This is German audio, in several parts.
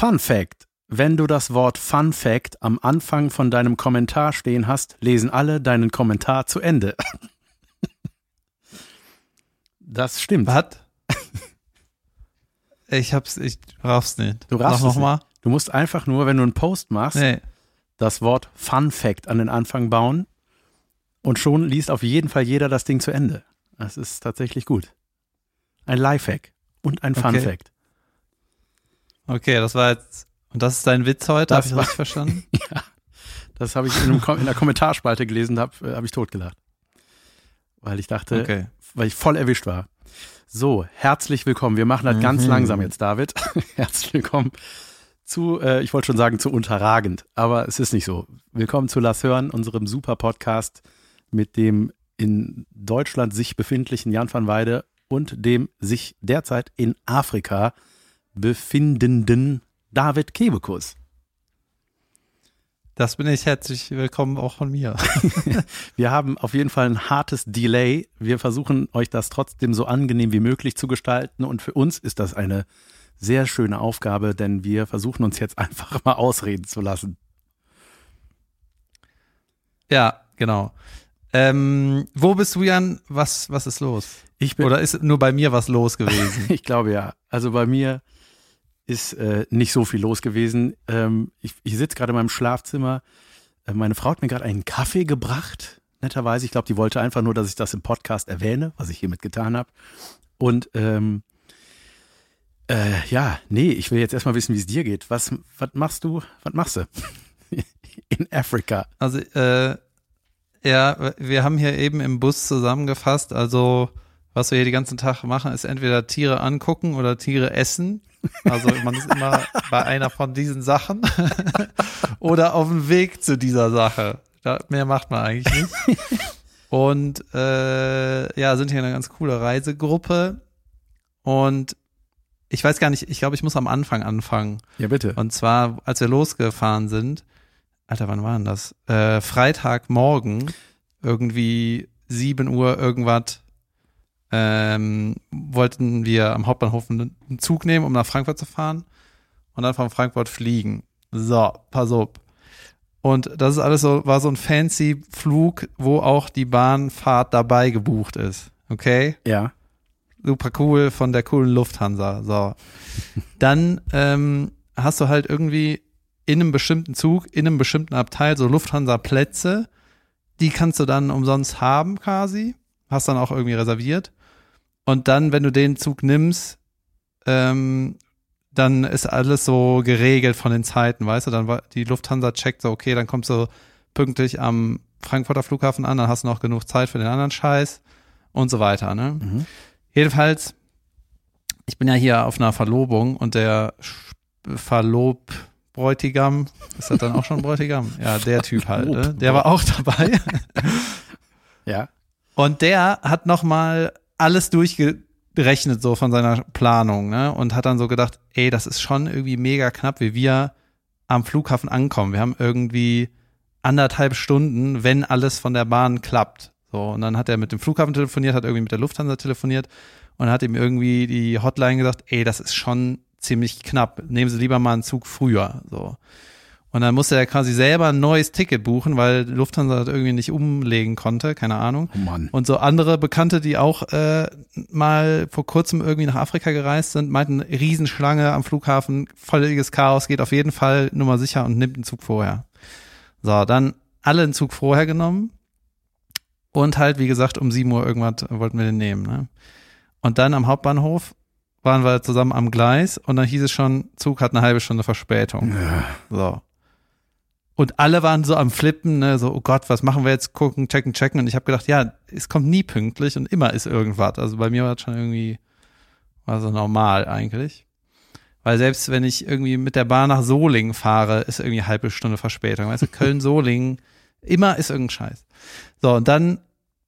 Fun Fact. Wenn du das Wort Fun Fact am Anfang von deinem Kommentar stehen hast, lesen alle deinen Kommentar zu Ende. Das stimmt. Was? Ich hab's, ich raff's nicht. Du raffst noch mal. Du musst einfach nur, wenn du einen Post machst, Nee. das Wort Fun Fact an den Anfang bauen und schon liest auf jeden Fall jeder das Ding zu Ende. Das ist tatsächlich gut. Ein Lifehack und ein Fun Okay. Fact. Okay, das war jetzt. Und das ist dein Witz heute? Das Hab ich richtig verstanden? Das habe ich in, einem, Kom- in der Kommentarspalte gelesen, habe äh, hab ich totgelacht. Weil ich dachte, Okay. weil ich voll erwischt war. So, herzlich willkommen. Wir machen das ganz Mhm. langsam jetzt, David. herzlich willkommen zu, äh, ich wollte schon sagen, zu unterragend, aber es ist nicht so. Willkommen zu Lass Hören, unserem super Podcast mit dem in Deutschland sich befindlichen Jan van Weide und dem sich derzeit in Afrika befindenden David Kebekus. Das bin ich. Herzlich willkommen auch von mir. Wir haben auf jeden Fall ein hartes Delay. Wir versuchen euch das trotzdem so angenehm wie möglich zu gestalten und für uns ist das eine sehr schöne Aufgabe, denn wir versuchen uns jetzt einfach mal ausreden zu lassen. Ja, genau. Ähm, wo bist du, Jan? Was, was ist los? Ich bin, Oder ist nur bei mir was los gewesen? ich glaube ja. Also bei mir ist äh, nicht so viel los gewesen. Ähm, ich ich sitze gerade in meinem Schlafzimmer. Äh, meine Frau hat mir gerade einen Kaffee gebracht. Netterweise. Ich glaube, die wollte einfach nur, dass ich das im Podcast erwähne, was ich hiermit getan habe. Und ähm, äh, ja, nee, ich will jetzt erstmal wissen, wie es dir geht. Was, was machst du? Was machst du? In Afrika. Also, äh, ja, wir haben hier eben im Bus zusammengefasst, also was wir hier den ganzen Tag machen, ist entweder Tiere angucken oder Tiere essen. Also man ist immer bei einer von diesen Sachen oder auf dem Weg zu dieser Sache. Mehr macht man eigentlich nicht. Und äh, ja, sind hier eine ganz coole Reisegruppe. Und ich weiß gar nicht, ich glaube, ich muss am Anfang anfangen. Ja, bitte. Und zwar, als wir losgefahren sind, Alter, wann war denn das? Äh, Freitagmorgen, irgendwie 7 Uhr irgendwas, ähm, wollten wir am Hauptbahnhof einen Zug nehmen, um nach Frankfurt zu fahren und dann von Frankfurt fliegen. So, pass auf. Und das ist alles so, war so ein fancy Flug, wo auch die Bahnfahrt dabei gebucht ist. Okay? Ja. super cool von der coolen Lufthansa. So. Dann ähm, hast du halt irgendwie in einem bestimmten Zug, in einem bestimmten Abteil so Lufthansa-Plätze, die kannst du dann umsonst haben quasi. Hast dann auch irgendwie reserviert. Und dann, wenn du den Zug nimmst, ähm, dann ist alles so geregelt von den Zeiten, weißt du? Dann war die Lufthansa checkt so, okay, dann kommst du pünktlich am Frankfurter Flughafen an, dann hast du noch genug Zeit für den anderen Scheiß und so weiter, ne? Mhm. Jedenfalls, ich bin ja hier auf einer Verlobung und der Sch- Verlobbräutigam, ist das dann auch schon Bräutigam? Ja, der Typ halt, ne? der war auch dabei. Ja. Und der hat nochmal alles durchgerechnet so von seiner Planung, ne? Und hat dann so gedacht, ey, das ist schon irgendwie mega knapp, wie wir am Flughafen ankommen. Wir haben irgendwie anderthalb Stunden, wenn alles von der Bahn klappt. So, und dann hat er mit dem Flughafen telefoniert, hat irgendwie mit der Lufthansa telefoniert und hat ihm irgendwie die Hotline gesagt, ey, das ist schon ziemlich knapp. Nehmen Sie lieber mal einen Zug früher. So. Und dann musste er quasi selber ein neues Ticket buchen, weil Lufthansa das irgendwie nicht umlegen konnte, keine Ahnung. Oh Mann. Und so andere Bekannte, die auch äh, mal vor kurzem irgendwie nach Afrika gereist sind, meinten, Riesenschlange am Flughafen, völliges Chaos, geht auf jeden Fall Nummer sicher und nimmt einen Zug vorher. So, dann alle einen Zug vorher genommen und halt, wie gesagt, um 7 Uhr irgendwas wollten wir den nehmen. Ne? Und dann am Hauptbahnhof waren wir zusammen am Gleis und dann hieß es schon, Zug hat eine halbe Stunde Verspätung. Ja. So. Und alle waren so am Flippen, ne, so, oh Gott, was machen wir jetzt? Gucken, checken, checken. Und ich habe gedacht, ja, es kommt nie pünktlich und immer ist irgendwas. Also bei mir war das schon irgendwie, war so normal eigentlich. Weil selbst wenn ich irgendwie mit der Bahn nach Solingen fahre, ist irgendwie eine halbe Stunde Verspätung. Weißt du, Köln-Solingen, immer ist irgendein Scheiß. So, und dann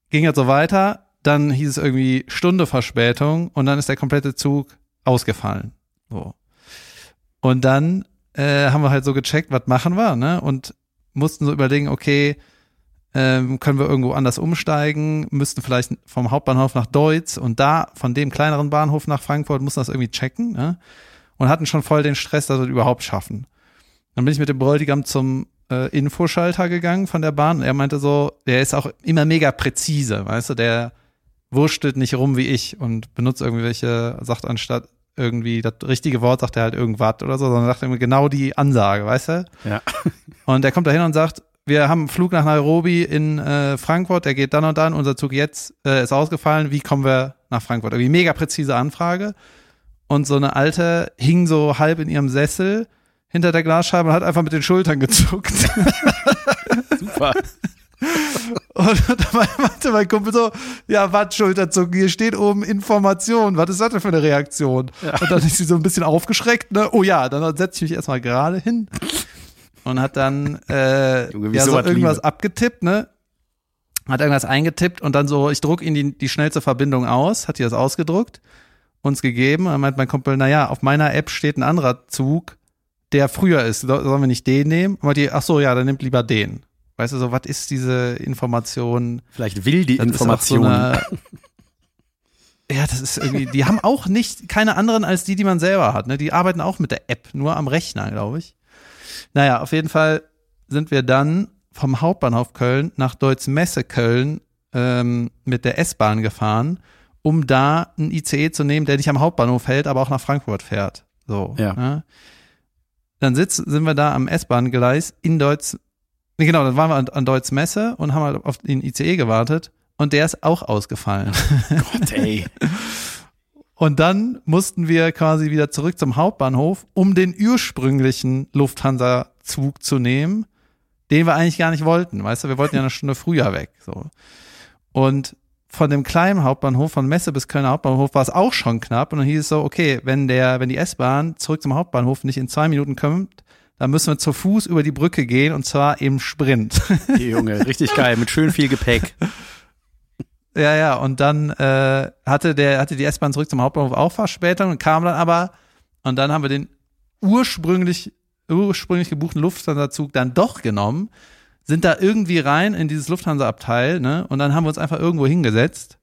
ging es so weiter. Dann hieß es irgendwie Stunde Verspätung und dann ist der komplette Zug ausgefallen. So. Und dann äh, haben wir halt so gecheckt, was machen wir, ne? Und mussten so überlegen, okay, ähm, können wir irgendwo anders umsteigen, müssten vielleicht vom Hauptbahnhof nach Deutz und da von dem kleineren Bahnhof nach Frankfurt mussten das irgendwie checken, ne? und hatten schon voll den Stress, dass wir das überhaupt schaffen. Dann bin ich mit dem Bräutigam zum äh, Infoschalter gegangen von der Bahn und er meinte so, der ist auch immer mega präzise, weißt du, der wurschtelt nicht rum wie ich und benutzt irgendwelche, sagt anstatt irgendwie das richtige Wort, sagt er halt irgendwas oder so, sondern sagt immer genau die Ansage, weißt du? Ja. Und der kommt da hin und sagt, wir haben einen Flug nach Nairobi in äh, Frankfurt, der geht dann und dann, unser Zug jetzt äh, ist ausgefallen, wie kommen wir nach Frankfurt? Irgendwie mega präzise Anfrage. Und so eine alte hing so halb in ihrem Sessel hinter der Glasscheibe und hat einfach mit den Schultern gezuckt. Super. Und dabei meinte mein Kumpel so, ja, was, Schulterzucken, hier steht oben Information, was ist das denn für eine Reaktion? Ja. Und dann ist sie so ein bisschen aufgeschreckt, ne? Oh ja, dann setze ich mich erstmal gerade hin und hat dann äh, Junge, ja, so irgendwas liebe. abgetippt, ne? Hat irgendwas eingetippt und dann so, ich druck ihnen die, die schnellste Verbindung aus, hat die das ausgedruckt, uns gegeben. Und dann meint mein Kumpel, naja, auf meiner App steht ein anderer Zug, der früher ist. So- Sollen wir nicht den nehmen? Und die, ach so, ja, dann nimmt lieber den. Weißt du so, was ist diese Information? Vielleicht will die Das Information. So eine, ja, das ist irgendwie, die haben auch nicht, keine anderen als die, die man selber hat. Ne? Die arbeiten auch mit der App, nur am Rechner, glaube ich. Naja, auf jeden Fall sind wir dann vom Hauptbahnhof Köln nach Deutz Messe Köln ähm, mit der S-Bahn gefahren, um da einen ICE zu nehmen, der nicht am Hauptbahnhof hält, aber auch nach Frankfurt fährt. So. Ja. Ne? Dann sitz, sind wir da am S-Bahn-Gleis in Deutz. Nee, genau, dann waren wir an, an Deutz Messe und haben halt auf den ICE gewartet und der ist auch ausgefallen. Gott, ey. Und dann mussten wir quasi wieder zurück zum Hauptbahnhof, um den ursprünglichen Lufthansa-Zug zu nehmen, den wir eigentlich gar nicht wollten. Weißt du, wir wollten ja eine Stunde früher weg. So. Und von dem kleinen Hauptbahnhof, von Messe bis Kölner Hauptbahnhof, war es auch schon knapp. Und dann hieß es so, okay, wenn der, wenn die S-Bahn zurück zum Hauptbahnhof nicht in zwei Minuten kommt, dann müssen wir zu Fuß über die Brücke gehen und zwar im Sprint. Hey, Junge, richtig geil, mit schön viel Gepäck. Ja, ja, und dann äh, hatte der hatte die S-Bahn zurück zum Hauptbahnhof auch Verspätung und kam dann aber und dann haben wir den ursprünglich ursprünglich gebuchten Lufthansa-Zug dann doch genommen, sind da irgendwie rein in dieses Lufthansa-Abteil, ne? Und dann haben wir uns einfach irgendwo hingesetzt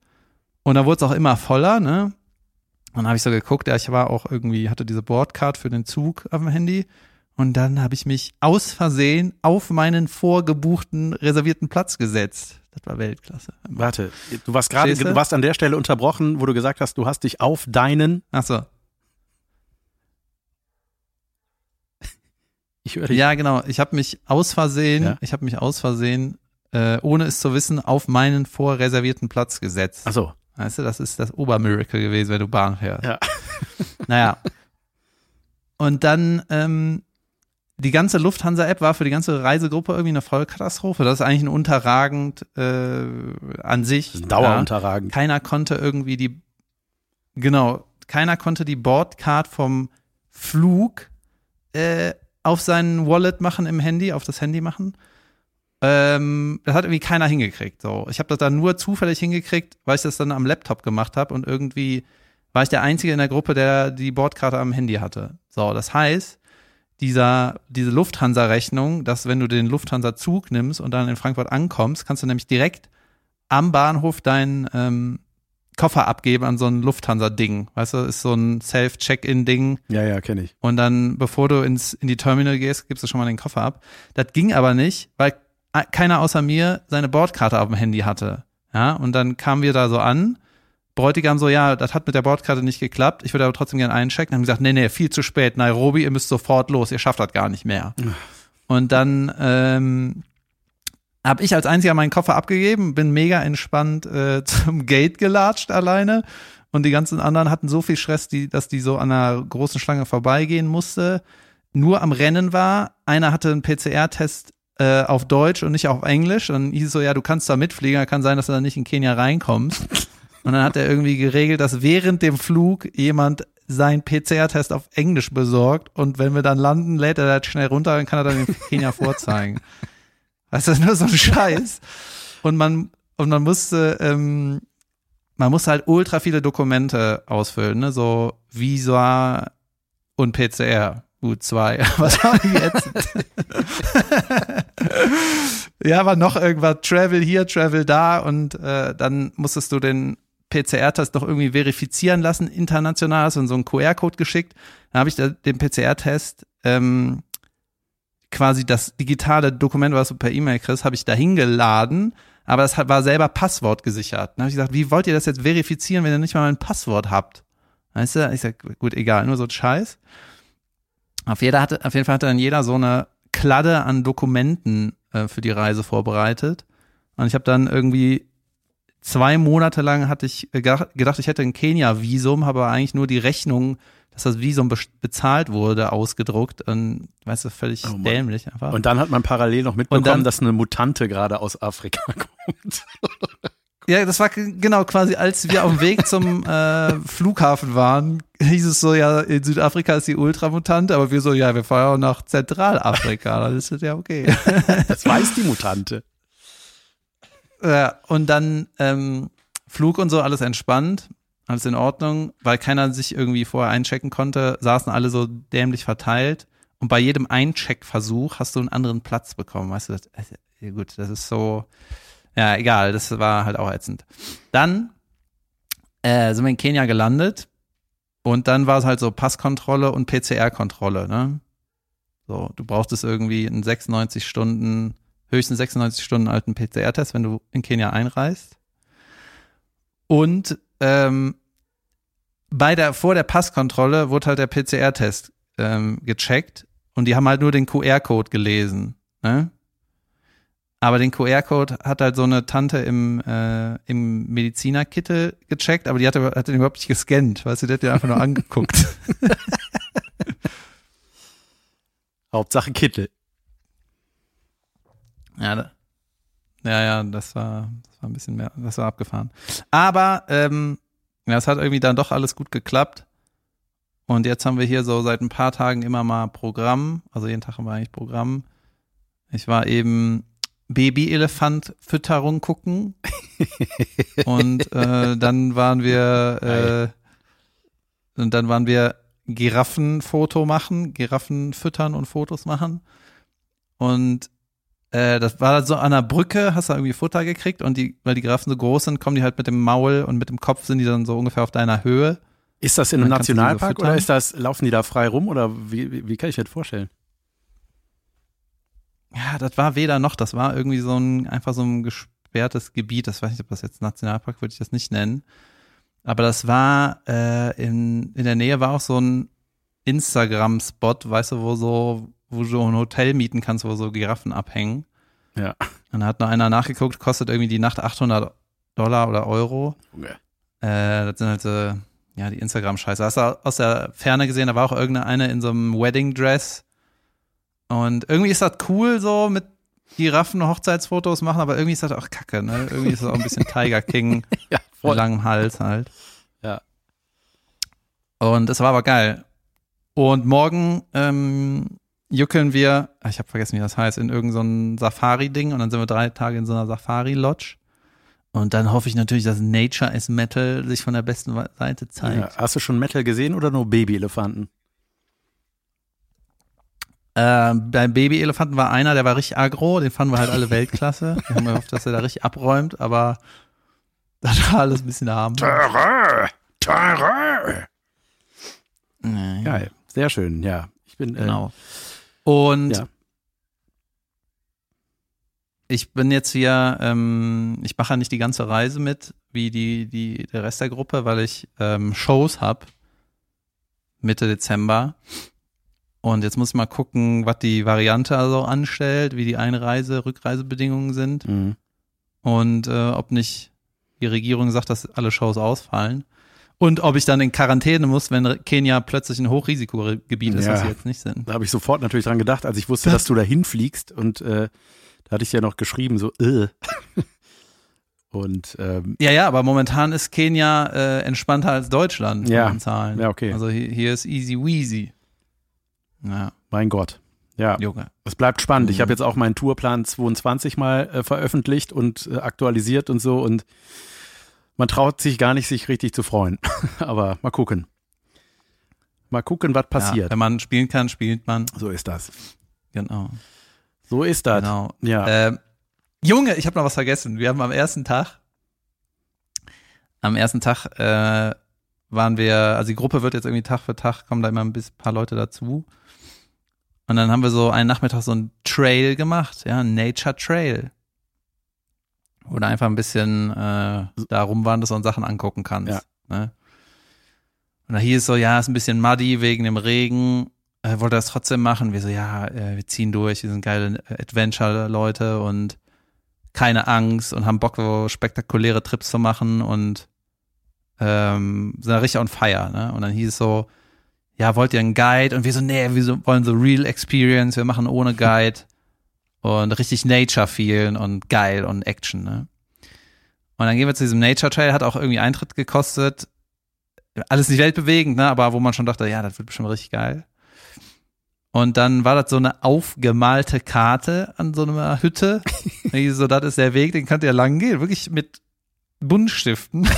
und da wurde es auch immer voller, ne? Und dann habe ich so geguckt, ja, ich war auch irgendwie hatte diese Boardcard für den Zug auf dem Handy und dann habe ich mich aus Versehen auf meinen vorgebuchten reservierten Platz gesetzt. Das war Weltklasse. Warte, du warst gerade, du warst an der Stelle unterbrochen, wo du gesagt hast, du hast dich auf deinen, Ach so. ich höre dich, Ja, genau. Ich habe mich aus Versehen, Ja. ich habe mich aus Versehen, äh, ohne es zu wissen, auf meinen vorreservierten Platz gesetzt. ach so, Weißt du, das ist das Obermiracle gewesen, wenn du Bahn fährst. Ja. Naja. Und dann, ähm, die ganze Lufthansa-App war für die ganze Reisegruppe irgendwie eine Vollkatastrophe. Das ist eigentlich ein unterragend äh, an sich. das ist dauerunterragend. Keiner konnte irgendwie die, genau, keiner konnte die Boardcard vom Flug äh, auf sein Wallet machen im Handy, auf das Handy machen. Ähm, das hat irgendwie keiner hingekriegt. So, ich habe das dann nur zufällig hingekriegt, weil ich das dann am Laptop gemacht habe und irgendwie war ich der Einzige in der Gruppe, der die Bordkarte am Handy hatte. So, das heißt, dieser, diese Lufthansa-Rechnung, dass wenn du den Lufthansa-Zug nimmst und dann in Frankfurt ankommst, kannst du nämlich direkt am Bahnhof deinen ähm, Koffer abgeben an so ein Lufthansa-Ding. Weißt du, ist so ein Self-Check-In-Ding. Ja, ja, kenne ich. Und dann, bevor du ins, in die Terminal gehst, gibst du schon mal den Koffer ab. Das ging aber nicht, weil keiner außer mir seine Bordkarte auf dem Handy hatte. Ja, und dann kamen wir da so an. Bräutigam so, ja, das hat mit der Bordkarte nicht geklappt. Ich würde aber trotzdem gerne einchecken. Dann haben gesagt, nee, nee, viel zu spät. Nairobi, ihr müsst sofort los. Ihr schafft das gar nicht mehr. Und dann ähm, habe ich als einziger meinen Koffer abgegeben, bin mega entspannt äh, zum Gate gelatscht alleine. Und die ganzen anderen hatten so viel Stress, die, dass die so an einer großen Schlange vorbeigehen musste. Nur am Rennen war. Einer hatte einen PCR-Test äh, auf Deutsch und nicht auf Englisch. Und hieß so, ja, du kannst da mitfliegen, kann sein, dass du dann nicht in Kenia reinkommst. Und dann hat er irgendwie geregelt, dass während dem Flug jemand seinen PCR-Test auf Englisch besorgt und wenn wir dann landen, lädt er das schnell runter, dann kann er dann in Kenia vorzeigen. Weißt du, das ist nur so ein Scheiß. Und man, und man musste, ähm, man musste halt ultra viele Dokumente ausfüllen, ne? So Visa und PCR. Gut, zwei. Was haben wir jetzt? ja, aber noch irgendwas. Travel hier, Travel da und äh, dann musstest du den PCR-Test doch irgendwie verifizieren lassen, international, hast und so einen QR-Code geschickt. Dann habe ich da den PCR-Test, ähm, quasi das digitale Dokument, was du per E-Mail kriegst, habe ich da hingeladen, aber das war selber Passwort gesichert. Dann habe ich gesagt, wie wollt ihr das jetzt verifizieren, wenn ihr nicht mal ein Passwort habt? Weißt du? Ich sag, gut, egal, nur so Scheiß. Auf, jeder hatte, auf jeden Fall hatte dann jeder so eine Kladde an Dokumenten äh, für die Reise vorbereitet. Und ich habe dann irgendwie zwei Monate lang hatte ich gedacht, ich hätte ein Kenia-Visum, habe aber eigentlich nur die Rechnung, dass das Visum be bezahlt wurde, ausgedruckt. Und weißt du, völlig oh dämlich einfach. Und dann hat man parallel noch mitbekommen, dann, dass eine Mutante gerade aus Afrika kommt. Ja, das war genau quasi, als wir auf dem Weg zum äh, Flughafen waren, hieß es so, ja, in Südafrika ist die Ultramutante, aber wir so, ja, wir fahren auch nach Zentralafrika, dann ist das ja okay. Das weiß die Mutante. Ja, und dann ähm, Flug und so, alles entspannt, alles in Ordnung, weil keiner sich irgendwie vorher einchecken konnte, saßen alle so dämlich verteilt. Und bei jedem Eincheckversuch hast du einen anderen Platz bekommen, weißt du? Das, äh, gut, das ist so, ja, egal, das war halt auch ätzend. Dann äh, sind wir in Kenia gelandet und dann war es halt so Passkontrolle und PCR-Kontrolle, ne? So, du brauchtest irgendwie einen 96 Stunden, höchstens 96 Stunden alten PCR-Test, wenn du in Kenia einreist. Und ähm, bei der, vor der Passkontrolle wurde halt der PCR-Test ähm, gecheckt und die haben halt nur den QR-Code gelesen. Ne? Aber den QR-Code hat halt so eine Tante im, äh, im Medizinerkittel gecheckt, aber die hat, hat den überhaupt nicht gescannt, weißt du, die hat den einfach nur angeguckt. Hauptsache Kittel. Ja, da, ja, ja, das war, das war ein bisschen mehr, das war abgefahren. Aber ähm, ja, es hat irgendwie dann doch alles gut geklappt. Und jetzt haben wir hier so seit ein paar Tagen immer mal Programm. Also jeden Tag haben wir eigentlich Programm. Ich war eben Babyelefant-Fütterung gucken. und äh, dann waren wir äh, und dann waren wir Giraffenfoto machen, Giraffen füttern und Fotos machen. Und äh, das war so an der Brücke, hast du irgendwie Futter gekriegt und die, weil die Giraffen so groß sind, kommen die halt mit dem Maul und mit dem Kopf sind die dann so ungefähr auf deiner Höhe. Ist das in einem Nationalpark oder ist das, laufen die da frei rum oder wie, wie, wie kann ich mir das vorstellen? ja, das war weder noch, das war irgendwie so ein, einfach so ein gesperrtes Gebiet, das weiß ich, ob das jetzt Nationalpark würde ich das nicht nennen. Aber das war, äh, in, in der Nähe war auch so ein Instagram-Spot, weißt du, wo so, wo du ein Hotel mieten kannst, wo so Giraffen abhängen. Ja. Und da hat noch einer nachgeguckt, kostet irgendwie die Nacht 800 Dollar oder Euro. Okay. Äh, das sind halt so, ja, die Instagram-Scheiße. Hast du aus der Ferne gesehen, da war auch irgendeine in so einem Wedding-Dress und irgendwie ist das cool so mit Giraffen Hochzeitsfotos machen, aber irgendwie ist das auch kacke, ne? Irgendwie ist das auch ein bisschen Tiger King ja, mit langem Hals halt. Ja. Und das war aber geil. Und morgen ähm, juckeln wir, ah, ich habe vergessen, wie das heißt, in irgendein so Safari-Ding und dann sind wir drei Tage in so einer Safari-Lodge. Und dann hoffe ich natürlich, dass Nature is Metal sich von der besten Seite zeigt. Ja, hast du schon Metal gesehen oder nur Babyelefanten? Äh, beim Babyelefanten war einer, der war richtig aggro, den fanden wir halt alle Weltklasse. Wir haben gehofft, dass er da richtig abräumt, aber das war alles ein bisschen arm. Terror! Terror! Geil, sehr schön, ja. Ich bin äh, genau. Und ja. ich bin jetzt hier, ähm, ich mache ja nicht die ganze Reise mit, wie die, die, der Rest der Gruppe, weil ich ähm, Shows habe Mitte Dezember. Und jetzt muss ich mal gucken, was die Variante also anstellt, wie die Einreise-, Rückreisebedingungen sind. Mhm. Und äh, ob nicht die Regierung sagt, dass alle Shows ausfallen. Und ob ich dann in Quarantäne muss, wenn Kenia plötzlich ein Hochrisikogebiet ist, ja, was sie jetzt nicht sind. Da habe ich sofort natürlich dran gedacht, als ich wusste, dass du da hinfliegst. Und äh, da hatte ich ja noch geschrieben, so, äh. Und ähm, ja, ja, aber momentan ist Kenia äh, entspannter als Deutschland ja. in Zahlen. Ja, okay. Also hier, hier ist easy weasy. Ja. Mein Gott. Ja, Junge. es bleibt spannend. Mhm. Ich habe jetzt auch meinen Tourplan 22 mal äh, veröffentlicht und äh, aktualisiert und so und man traut sich gar nicht, sich richtig zu freuen. Aber mal gucken. Mal gucken, was passiert. Ja, wenn man spielen kann, spielt man. So ist das. Genau. So ist das. Genau. Ja. Äh, Junge, ich habe noch was vergessen. Wir haben am ersten Tag am ersten Tag äh, waren wir, also die Gruppe wird jetzt irgendwie Tag für Tag, kommen da immer ein bisschen, paar Leute dazu. Und dann haben wir so einen Nachmittag so einen Trail gemacht, ja, ein Nature Trail. Du einfach ein bisschen äh, da rumwanderst und Sachen angucken kannst. Ja. Ne? Und da hieß es so, ja, ist ein bisschen muddy wegen dem Regen. Äh, wollte das trotzdem machen. Wir so, ja, äh, wir ziehen durch, wir sind geile Adventure-Leute und keine Angst und haben Bock, so spektakuläre Trips zu machen und ähm, sind da richtig on fire, ne? Und dann hieß es so, ja, wollt ihr einen Guide? Und wir so, nee, wir so, wollen so Real Experience, wir machen ohne Guide und richtig Nature feelen und geil und Action, ne? Und dann gehen wir zu diesem Nature Trail, hat auch irgendwie Eintritt gekostet. Alles nicht weltbewegend, ne? Aber wo man schon dachte, ja, das wird bestimmt richtig geil. Und dann war das so eine aufgemalte Karte an so einer Hütte. Ich so, das ist der Weg, den könnt ihr lang gehen. Wirklich mit Buntstiften.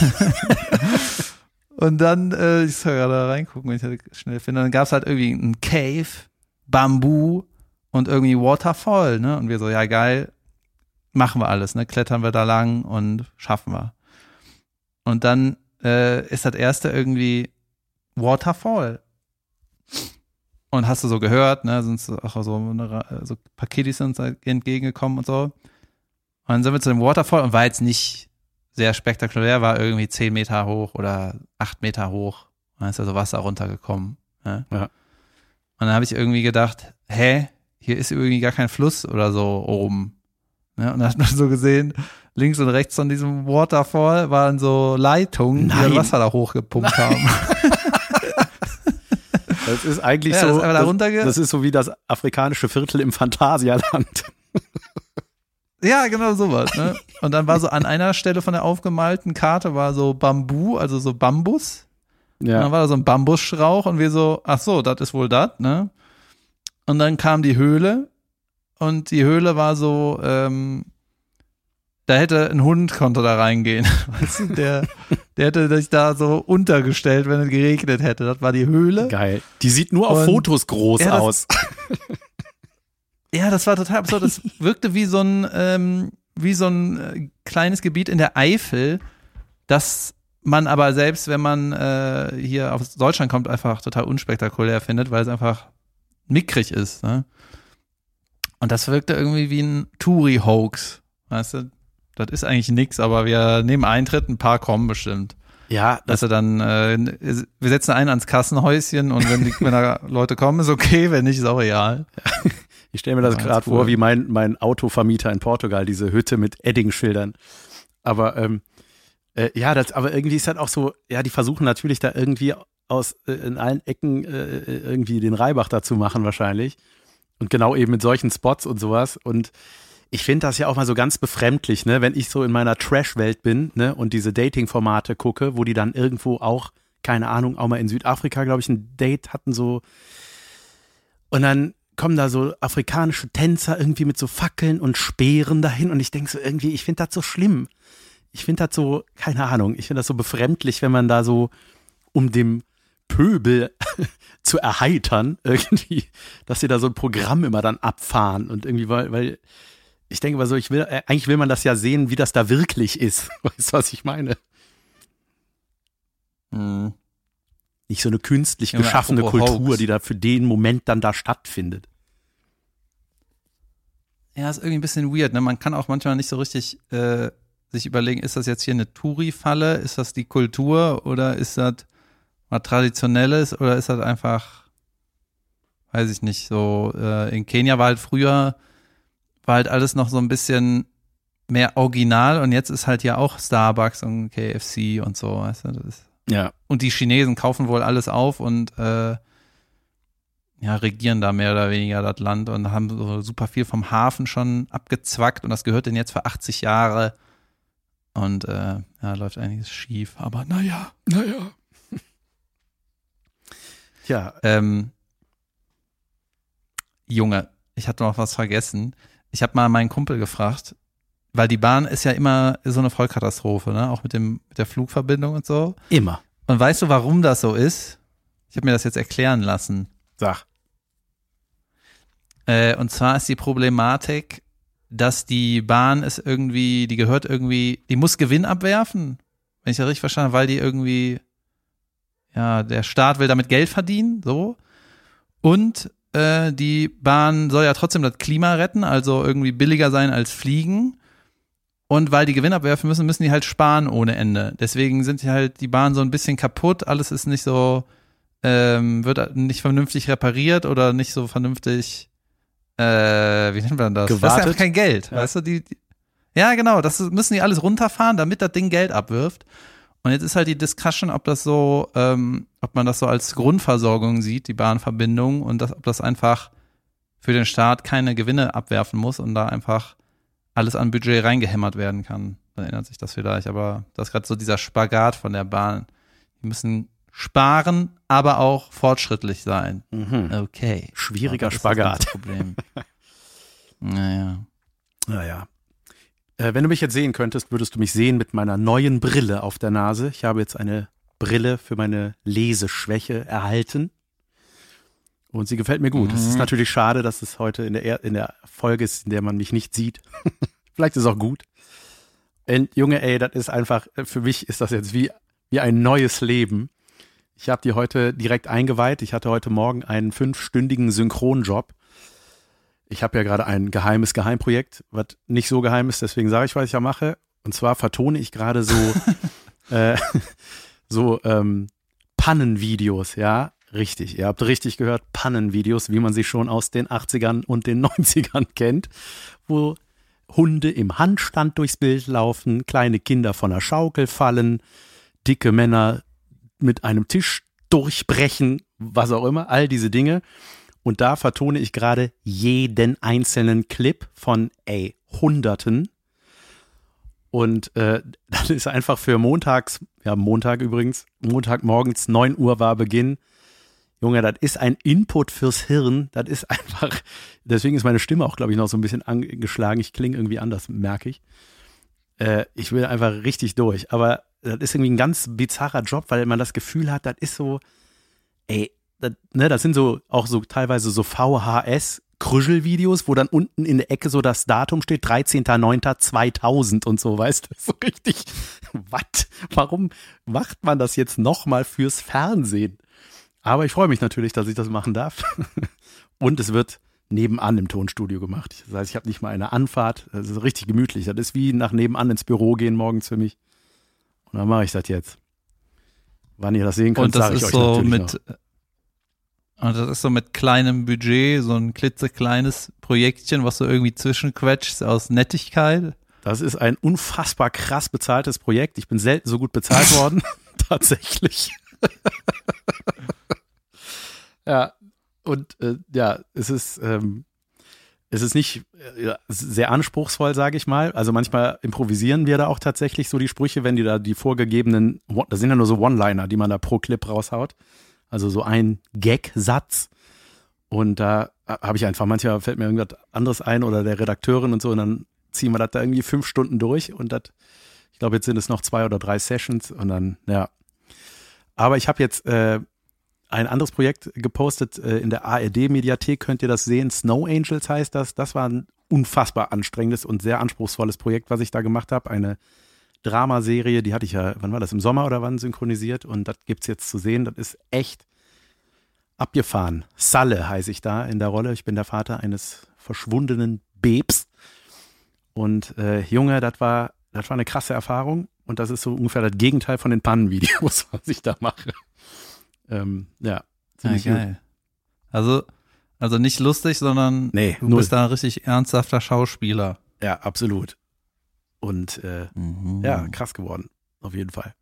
und dann, äh, ich soll gerade reingucken, wenn ich das schnell finde. Dann gab es halt irgendwie ein Cave, Bambu und irgendwie Waterfall, ne? Und wir so, ja geil, machen wir alles, ne? Klettern wir da lang und schaffen wir. Und dann äh, ist das erste irgendwie Waterfall. Und hast du so gehört, ne, sind auch so, eine, so Pakete sind uns entgegengekommen und so. Und dann sind wir zu dem Waterfall und war jetzt nicht sehr spektakulär, war irgendwie zehn Meter hoch oder acht Meter hoch. Und dann ist da so Wasser runtergekommen. Ne? Ja. Und dann habe ich irgendwie gedacht, hä, hier ist irgendwie gar kein Fluss oder so oben. Ne? Und dann hat man so gesehen, links und rechts von diesem Waterfall waren so Leitungen, die Nein. das Wasser da hochgepumpt haben. Das ist eigentlich Ja, so. das ist da runterge- das ist so wie das afrikanische Viertel im Phantasialand. Ja, genau sowas. Ne? Und dann war so an einer Stelle von der aufgemalten Karte war so Bambu, also so Bambus. Und dann Ja. war da so ein Bambusstrauch und wir so, ach so, das ist wohl das, ne? Und dann kam die Höhle und die Höhle war so, ähm, da hätte ein Hund konnte da reingehen. Weißt du, der, der hätte sich da so untergestellt, wenn es geregnet hätte. Das war die Höhle. Geil. Die sieht nur auf Und- Fotos groß Ja, das- aus. Ja, das war total absurd. Das wirkte wie so ein, ähm, wie so ein äh, kleines Gebiet in der Eifel, das man aber selbst, wenn man äh, hier aus Deutschland kommt, einfach total unspektakulär findet, weil es einfach mickrig ist. Ne? Und das wirkte irgendwie wie ein Touri-Hoax. Weißt du? Das ist eigentlich nix, aber wir nehmen Eintritt, ein paar kommen bestimmt. Ja, das, Dass er dann, äh, wir setzen einen ans Kassenhäuschen und wenn, die, wenn da Leute kommen, ist okay, wenn nicht, ist auch egal. ich stelle mir das Ganz gerade cool. vor, wie mein, mein Autovermieter in Portugal, diese Hütte mit Edding-Schildern. Aber ähm, äh, ja, das, aber irgendwie ist das auch so, ja, die versuchen natürlich da irgendwie aus äh, in allen Ecken äh, irgendwie den Reibach dazu machen wahrscheinlich. Und genau eben mit solchen Spots und sowas. Und ich finde das ja auch mal so ganz befremdlich, ne, wenn ich so in meiner Trash-Welt bin, ne, und diese Dating-Formate gucke, wo die dann irgendwo auch, keine Ahnung, auch mal in Südafrika, glaube ich, ein Date hatten, so. Und dann kommen da so afrikanische Tänzer irgendwie mit so Fackeln und Speeren dahin und ich denke so irgendwie, ich finde das so schlimm. Ich finde das so, keine Ahnung, ich finde das so befremdlich, wenn man da so um dem Pöbel zu erheitern, irgendwie, dass sie da so ein Programm immer dann abfahren und irgendwie, weil, weil ich denke mal so, ich will, äh, eigentlich will man das ja sehen, wie das da wirklich ist. Weißt du, was ich meine? Mhm. Nicht so eine künstlich Ja, geschaffene apropos Kultur, Hoax. die da für den Moment dann da stattfindet. Ja, ist irgendwie ein bisschen weird. Ne? Man kann auch manchmal nicht so richtig äh, sich überlegen, ist das jetzt hier eine Touri-Falle? Ist das die Kultur oder ist das was Traditionelles oder ist das einfach, weiß ich nicht, so äh, in Kenia war halt früher, war halt alles noch so ein bisschen mehr original und jetzt ist halt ja auch Starbucks und KFC und so, weißt du, das ist Ja. und die Chinesen kaufen wohl alles auf und äh, ja, regieren da mehr oder weniger das Land und haben so super viel vom Hafen schon abgezwackt und das gehört denen jetzt für 80 Jahre. Und äh, ja, läuft einiges schief, aber naja. Naja. Ja, Ähm, Junge, ich hatte noch was vergessen. Ich habe mal meinen Kumpel gefragt, weil die Bahn ist ja immer so eine Vollkatastrophe, ne? Auch mit dem mit der Flugverbindung und so. immer. Und weißt du, warum das so ist? Ich habe mir das jetzt erklären lassen. Sag. Äh, und zwar ist die Problematik, dass die Bahn ist irgendwie, die gehört irgendwie, die muss Gewinn abwerfen. wenn ich das richtig verstanden habe, weil die irgendwie, ja, der Staat will damit Geld verdienen, so. Und äh, die Bahn soll ja trotzdem das Klima retten, also irgendwie billiger sein als Fliegen. Und weil die Gewinn abwerfen müssen, müssen die halt sparen ohne Ende. Deswegen sind die halt die Bahn so ein bisschen kaputt, alles ist nicht so, ähm, wird nicht vernünftig repariert oder nicht so vernünftig, äh, wie nennt man das? Gewartet. Das ist einfach kein Geld, Ja. weißt du, die, die ja, genau, das müssen die alles runterfahren, damit das Ding Geld abwirft. Und jetzt ist halt die Discussion, ob das so, ähm, ob man das so als Grundversorgung sieht, die Bahnverbindung, und das, ob das einfach für den Staat keine Gewinne abwerfen muss und da einfach alles an Budget reingehämmert werden kann. Dann ändert sich das vielleicht. Aber das ist gerade so dieser Spagat von der Bahn. Die müssen sparen, aber auch fortschrittlich sein. Mhm. Okay. Schwieriger Spagat. Problem. naja. Naja. Äh, wenn du mich jetzt sehen könntest, würdest du mich sehen mit meiner neuen Brille auf der Nase. Ich habe jetzt eine Brille für meine Leseschwäche erhalten. Und sie gefällt mir gut. Es ist Mhm. natürlich schade, dass es heute in der, er in der Folge ist, in der man mich nicht sieht. Vielleicht ist es auch gut. Und Junge, ey, das ist einfach, für mich ist das jetzt wie, wie ein neues Leben. Ich habe die heute direkt eingeweiht. Ich hatte heute Morgen einen fünfstündigen Synchronjob. Ich habe ja gerade ein geheimes Geheimprojekt, was nicht so geheim ist, deswegen sage ich, was ich ja mache. Und zwar vertone ich gerade so, äh, so ähm, Pannenvideos, ja, richtig. Ihr habt richtig gehört, Pannenvideos, wie man sie schon aus den 80ern und den 90ern kennt, wo Hunde im Handstand durchs Bild laufen, kleine Kinder von der Schaukel fallen, dicke Männer mit einem Tisch durchbrechen, was auch immer, all diese Dinge. Und da vertone ich gerade jeden einzelnen Clip von, ey, Hunderten. Und äh, das ist einfach für montags, ja, Montag übrigens, Montagmorgens 9 Uhr war Beginn. Junge, das ist ein Input fürs Hirn. Das ist einfach, deswegen ist meine Stimme auch, glaube ich, noch so ein bisschen angeschlagen. Ich klinge irgendwie anders, merke ich. Äh, ich will einfach richtig durch. Aber das ist irgendwie ein ganz bizarrer Job, weil man das Gefühl hat, das ist so, ey, das, ne, das sind so auch so teilweise so VHS Krüschelvideos, wo dann unten in der Ecke so das Datum steht, 13.09.2000 und so, weißt du, so richtig, was? Warum macht man das jetzt nochmal fürs Fernsehen? Aber ich freue mich natürlich, dass ich das machen darf. Und es wird nebenan im Tonstudio gemacht. Das heißt, ich habe nicht mal eine Anfahrt. Das ist richtig gemütlich. Das ist wie nach nebenan ins Büro gehen morgens für mich. Und dann mache ich das jetzt. Wann ihr das sehen könnt, sage ich ist euch so natürlich mit, noch. Und das ist so mit kleinem Budget, so ein klitzekleines Projektchen, was du irgendwie zwischenquetschst aus Nettigkeit. Das ist ein unfassbar krass bezahltes Projekt. Ich bin selten so gut bezahlt worden. Tatsächlich. ja, und äh, ja, es ist, ähm, es ist nicht äh, sehr anspruchsvoll, sage ich mal. Also manchmal improvisieren wir da auch tatsächlich so die Sprüche, wenn die da die vorgegebenen, das sind ja nur so One-Liner, die man da pro Clip raushaut. Also so ein Gag-Satz. Und da habe ich einfach, manchmal fällt mir irgendwas anderes ein oder der Redakteurin und so und dann ziehen wir das da irgendwie fünf Stunden durch und das, ich glaube, jetzt sind es noch zwei oder drei Sessions und dann, ja. Aber ich habe jetzt äh, ein anderes Projekt gepostet äh, in der ARD-Mediathek, könnt ihr das sehen. Snow Angels heißt das. Das war ein unfassbar anstrengendes und sehr anspruchsvolles Projekt, was ich da gemacht habe. Eine Dramaserie, die hatte ich ja, wann war das, im Sommer oder wann synchronisiert und das gibt's jetzt zu sehen. Das ist echt abgefahren. Salle heiße ich da in der Rolle. Ich bin der Vater eines verschwundenen Babs. Und äh, Junge, das war, das war eine krasse Erfahrung. Und das ist so ungefähr das Gegenteil von den Pannenvideos, was ich da mache. Ähm, ja, Ja, ziemlich gut. geil. Also, also nicht lustig, sondern Nee, du null. bist da ein richtig ernsthafter Schauspieler. Ja, absolut. Und äh, Mhm. ja, krass geworden, auf jeden Fall.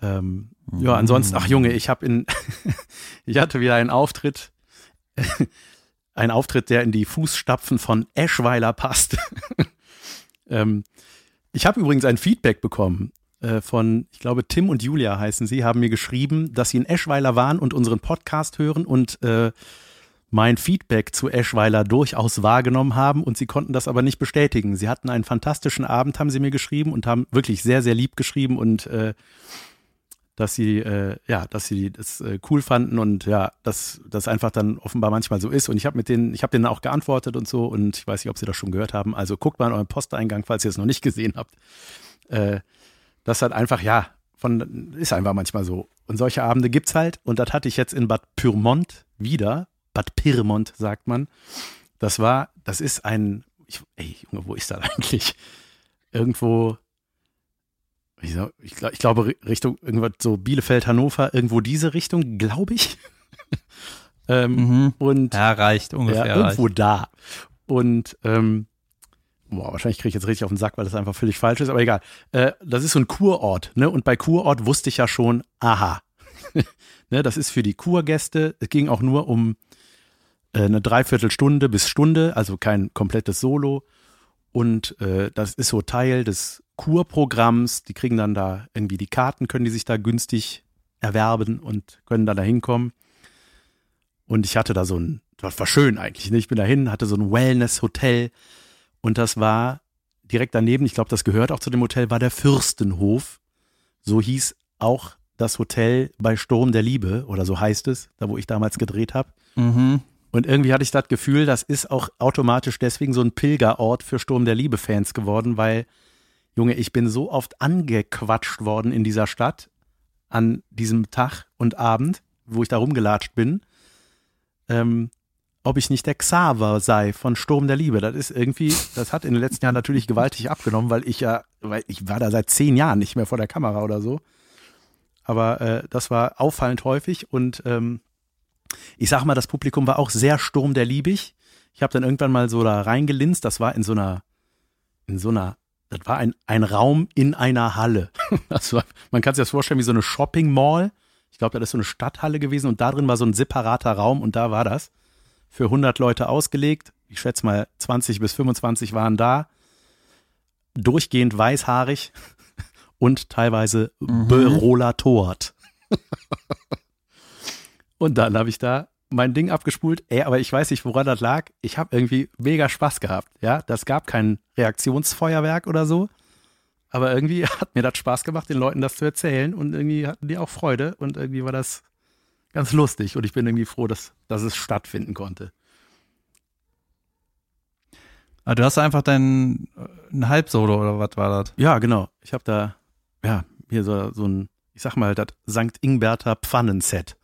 Ähm, Ja, ansonsten, ach Junge, ich habe in, ich hatte wieder einen Auftritt, einen Auftritt, der in die Fußstapfen von Eschweiler passt. ähm, ich habe übrigens ein Feedback bekommen äh, von, ich glaube, Tim und Julia heißen sie, haben mir geschrieben, dass sie in Eschweiler waren und unseren Podcast hören und äh, mein Feedback zu Eschweiler durchaus wahrgenommen haben und sie konnten das aber nicht bestätigen. Sie hatten einen fantastischen Abend, haben sie mir geschrieben und haben wirklich sehr, sehr lieb geschrieben und äh, dass sie, äh, ja, dass sie das äh, cool fanden und ja, dass das einfach dann offenbar manchmal so ist. Und ich habe mit denen, ich habe denen auch geantwortet und so und ich weiß nicht, ob sie das schon gehört haben. Also guckt mal in euren Posteingang, falls ihr es noch nicht gesehen habt. Äh, Das hat einfach, ja, von, ist einfach manchmal so. Und solche Abende gibt's halt. Und das hatte ich jetzt in Bad Pyrmont wieder. Bad Pyrmont sagt man. Das war, das ist ein, ich, ey, Junge, wo ist das eigentlich? Irgendwo, ich, ich, ich glaube Richtung irgendwas so Bielefeld, Hannover, irgendwo diese Richtung, glaube ich. ähm, Mhm. Und Ja, reicht ungefähr. ja, reicht. irgendwo da. Und ähm, boah, wahrscheinlich kriege ich jetzt richtig auf den Sack, weil das einfach völlig falsch ist, aber egal. Äh, das ist so ein Kurort, ne? Und bei Kurort wusste ich ja schon, aha. ne, das ist für die Kurgäste. Es ging auch nur um eine Dreiviertelstunde bis Stunde, also kein komplettes Solo. Und äh, das ist so Teil des Kurprogramms. Die kriegen dann da irgendwie die Karten, können die sich da günstig erwerben und können dann da hinkommen. Und ich hatte da so ein, das war schön eigentlich. Ne? Ich bin dahin, hatte so ein Wellness-Hotel und das war direkt daneben, ich glaube, das gehört auch zu dem Hotel, war der Fürstenhof. So hieß auch das Hotel bei Sturm der Liebe oder so heißt es, da wo ich damals gedreht habe. Mhm. Und irgendwie hatte ich das Gefühl, das ist auch automatisch deswegen so ein Pilgerort für Sturm der Liebe-Fans geworden, weil, Junge, ich bin so oft angequatscht worden in dieser Stadt an diesem Tag und Abend, wo ich da rumgelatscht bin, ähm, ob ich nicht der Xaver sei von Sturm der Liebe. Das ist irgendwie, das hat in den letzten Jahren natürlich gewaltig abgenommen, weil ich ja, weil ich war da seit zehn Jahren nicht mehr vor der Kamera oder so. Aber äh, das war auffallend häufig und ähm, ich sag mal, das Publikum war auch sehr Sturm der Liebig. Ich habe dann irgendwann mal so da reingelinst, das war in so einer, in so einer, das war ein, ein Raum in einer Halle. War, man kann sich das vorstellen wie so eine Shopping Mall. Ich glaube, das ist so eine Stadthalle gewesen und da drin war so ein separater Raum und da war das für 100 Leute ausgelegt. Ich schätze mal 20 bis 25 waren da. Durchgehend weißhaarig und teilweise Mhm. berolatort. und dann habe ich da mein Ding abgespult. Ey, aber ich weiß nicht, woran das lag. Ich habe irgendwie mega Spaß gehabt. Ja, das gab kein Reaktionsfeuerwerk oder so. Aber irgendwie hat mir das Spaß gemacht, den Leuten das zu erzählen. Und irgendwie hatten die auch Freude. Und irgendwie war das ganz lustig. Und ich bin irgendwie froh, dass, dass es stattfinden konnte. Ah, du hast einfach dein äh, ein Halbsolo oder was war das? Ja, genau. Ich habe da, ja, hier so, so ein, ich sag mal, das St. Ingberter Pfannenset.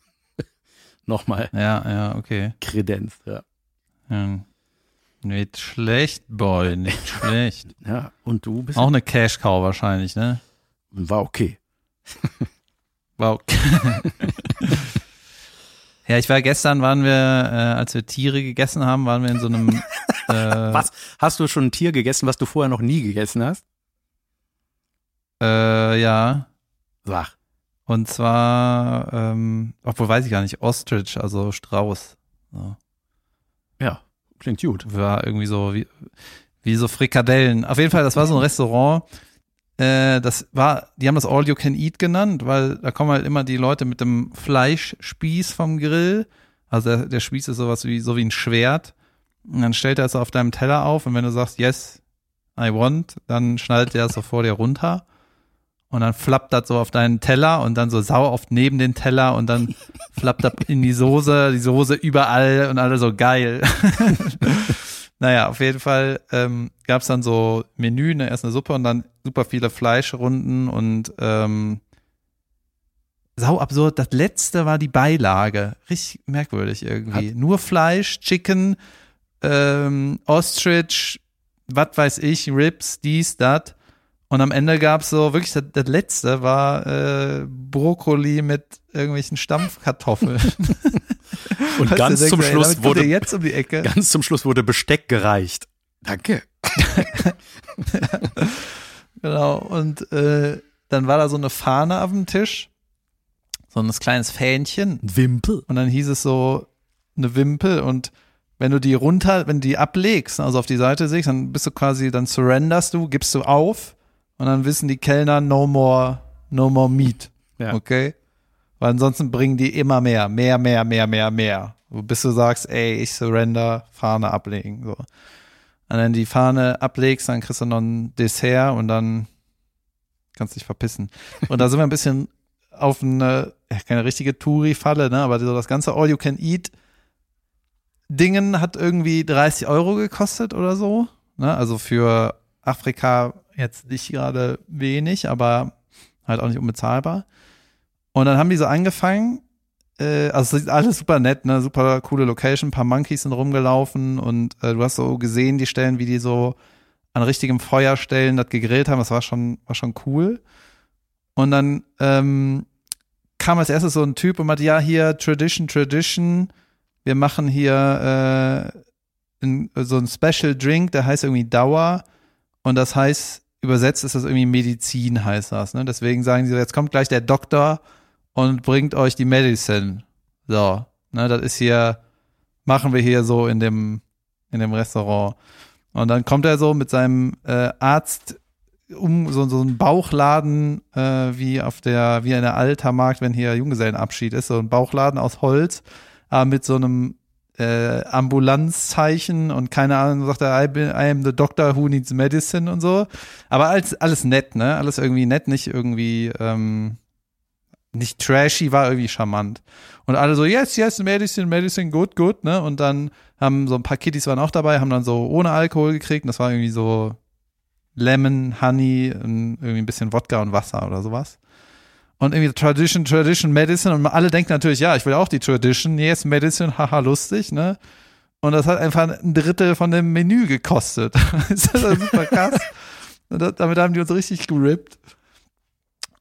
Nochmal Ja, ja, okay. kredenzt. Ja. Ja. Nicht schlecht, Boy, nicht schlecht. ja, und du bist Auch eine Cash-Cow wahrscheinlich, ne? war okay. Wow. ja, ich war gestern, waren wir, äh, als wir Tiere gegessen haben, waren wir in so einem äh, Was? Hast du schon ein Tier gegessen, was du vorher noch nie gegessen hast? Äh, ja. Sag. Und zwar, ähm, obwohl weiß ich gar nicht, Ostrich, also Strauß. So. Ja, klingt gut. War irgendwie so wie, wie so Frikadellen. Auf jeden Fall, das war so ein Restaurant. Äh, das war, die haben das All You Can Eat genannt, weil da kommen halt immer die Leute mit dem Fleischspieß vom Grill. Also der, der Spieß ist sowas wie, so wie ein Schwert. Und dann stellt er es auf deinem Teller auf und wenn du sagst, yes, I want, dann schnallt er es so vor dir runter. Und dann flappt das so auf deinen Teller und dann so sau oft neben den Teller und dann flappt das in die Soße, die Soße überall und alle so geil. naja, auf jeden Fall ähm, gab es dann so Menü, ne, erst eine Suppe und dann super viele Fleischrunden und ähm, sau absurd. Das letzte war die Beilage. Richtig merkwürdig irgendwie. Nur Fleisch, Chicken, ähm, Ostrich, was weiß ich, Ribs, dies, das. Und am Ende gab's so, wirklich, das, das letzte war äh, Brokkoli mit irgendwelchen Stampfkartoffeln. Und ganz denkst zum ey, Schluss wurde jetzt um die Ecke. ganz zum Schluss wurde Besteck gereicht. Danke. Genau. Und äh, dann war da so eine Fahne auf dem Tisch, so ein kleines Fähnchen. Wimpel. Und dann hieß es so eine Wimpel und wenn du die runter, wenn du die ablegst, also auf die Seite legst, dann bist du quasi, dann surrenderst du, gibst du auf und dann wissen die Kellner no more, no more meat. Ja. Okay? Weil ansonsten bringen die immer mehr, mehr, mehr, mehr, mehr, mehr. Bis du sagst, ey, ich surrender, Fahne ablegen. So. Und dann die Fahne ablegst, dann kriegst du noch ein Dessert und dann kannst dich verpissen. Und da sind wir ein bisschen auf eine, keine richtige Touri-Falle, ne, aber so das ganze All-You-Can-Eat Dingen hat irgendwie 30 Euro gekostet oder so. Ne? Also für Afrika jetzt nicht gerade wenig, aber halt auch nicht unbezahlbar. Und dann haben die so angefangen, äh, also es ist alles super nett, ne, super coole Location, ein paar Monkeys sind rumgelaufen und äh, du hast so gesehen, die Stellen, wie die so an richtigem Feuerstellen das gegrillt haben, das war schon, war schon cool. Und dann ähm, kam als erstes so ein Typ und meinte, ja, hier Tradition, Tradition, wir machen hier äh, ein, so ein Special Drink, der heißt irgendwie Dauer und das heißt, übersetzt ist das irgendwie Medizin, heißt das. Ne? Deswegen sagen sie, jetzt kommt gleich der Doktor und bringt euch die Medicine. So, ne, das ist hier, machen wir hier so in dem, in dem Restaurant. Und dann kommt er so mit seinem äh, Arzt um so, so einen Bauchladen äh, wie auf der, wie in der Altermarkt, wenn hier Junggesellenabschied ist, so ein Bauchladen aus Holz, äh, mit so einem äh, Ambulanzzeichen und keine Ahnung, sagt er, I, bin, I am the doctor who needs medicine und so. Aber alles, alles nett, ne? Alles irgendwie nett, nicht irgendwie, ähm, nicht trashy, war irgendwie charmant. Und alle so, yes, yes, medicine, medicine, good, good, ne? Und dann haben so ein paar Kitties waren auch dabei, haben dann so ohne Alkohol gekriegt und das war irgendwie so Lemon, Honey, irgendwie ein bisschen Wodka und Wasser oder sowas. Und irgendwie Tradition, Tradition, Medicine. Und alle denken natürlich, ja, ich will auch die Tradition. Yes, Medicine, haha, lustig, ne? Und das hat einfach ein Drittel von dem Menü gekostet. ist das super krass. und damit haben die uns richtig gerippt.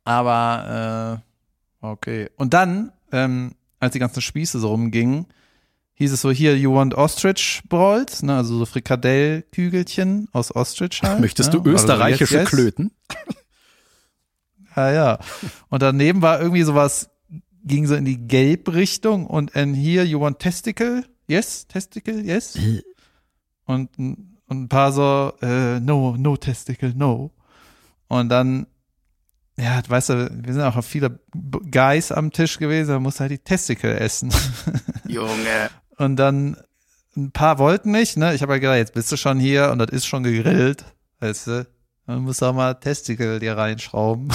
Aber, äh, okay. Und dann, ähm, als die ganzen Spieße so rumgingen, hieß es so, hier, you want Ostrich Balls, ne, also so Frikadellkügelchen aus Ostrich halt. Möchtest ne? du österreichische yes, yes. Klöten? Ja, ja. Und daneben war irgendwie sowas, ging so in die Gelb-Richtung und and here you want testicle? Yes, testicle, yes. und, und ein paar so, äh, no, no testicle, no. Und dann, ja, weißt du, wir sind auch viele Guys am Tisch gewesen, da musst halt die Testicle essen. Junge. Und dann ein paar wollten nicht, ne? Ich habe halt gedacht, jetzt bist du schon hier und das ist schon gegrillt, weißt du? Dann musst du auch mal Testikel dir reinschrauben.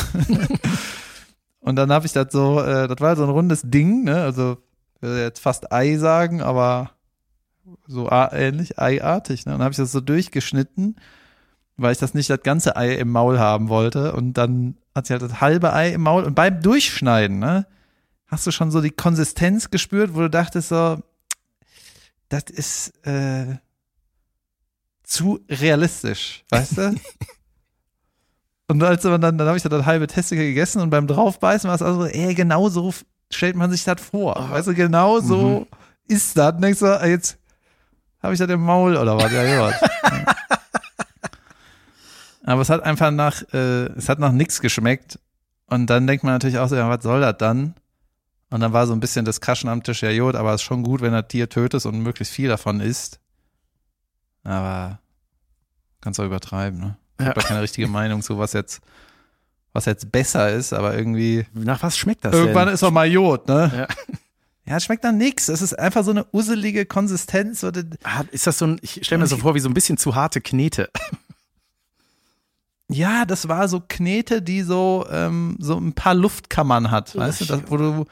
und dann habe ich das so, äh, das war so ein rundes Ding, ne? Also ich würde jetzt fast Ei sagen, aber so ähnlich, eiartig, ne? Und dann habe ich das so durchgeschnitten, weil ich das nicht das ganze Ei im Maul haben wollte. Und dann hat sie halt das halbe Ei im Maul. Und beim Durchschneiden, ne? Hast du schon so die Konsistenz gespürt, wo du dachtest so, das ist äh, zu realistisch, weißt du? und als man dann, dann habe ich das halbe Testikel gegessen und beim draufbeißen war es also, ey, genau so stellt man sich das vor. Oh. Weißt du, genau so mhm. ist das. Und denkst du, jetzt habe ich das im Maul oder was? Ja, ja. Aber es hat einfach nach, äh, es hat nach nichts geschmeckt. Und dann denkt man natürlich auch so, ja, was soll das dann? Und dann war so ein bisschen Discussion am Tisch, ja, Jod, aber es ist schon gut, wenn er Tier tötest und möglichst viel davon isst. Aber kannst du übertreiben, ne? Ich ja. habe keine richtige Meinung zu, was jetzt, was jetzt besser ist, aber irgendwie. Nach was schmeckt das Irgendwann denn? ist doch mal Jod, ne? Ja. Ja, es schmeckt dann nix. Es ist einfach so eine uselige Konsistenz. Ah, ist das so ein, ich stelle mir so vor, wie so ein bisschen zu harte Knete. Ja, das war so Knete, die so, ähm, so ein paar Luftkammern hat, weißt du, das, wo du,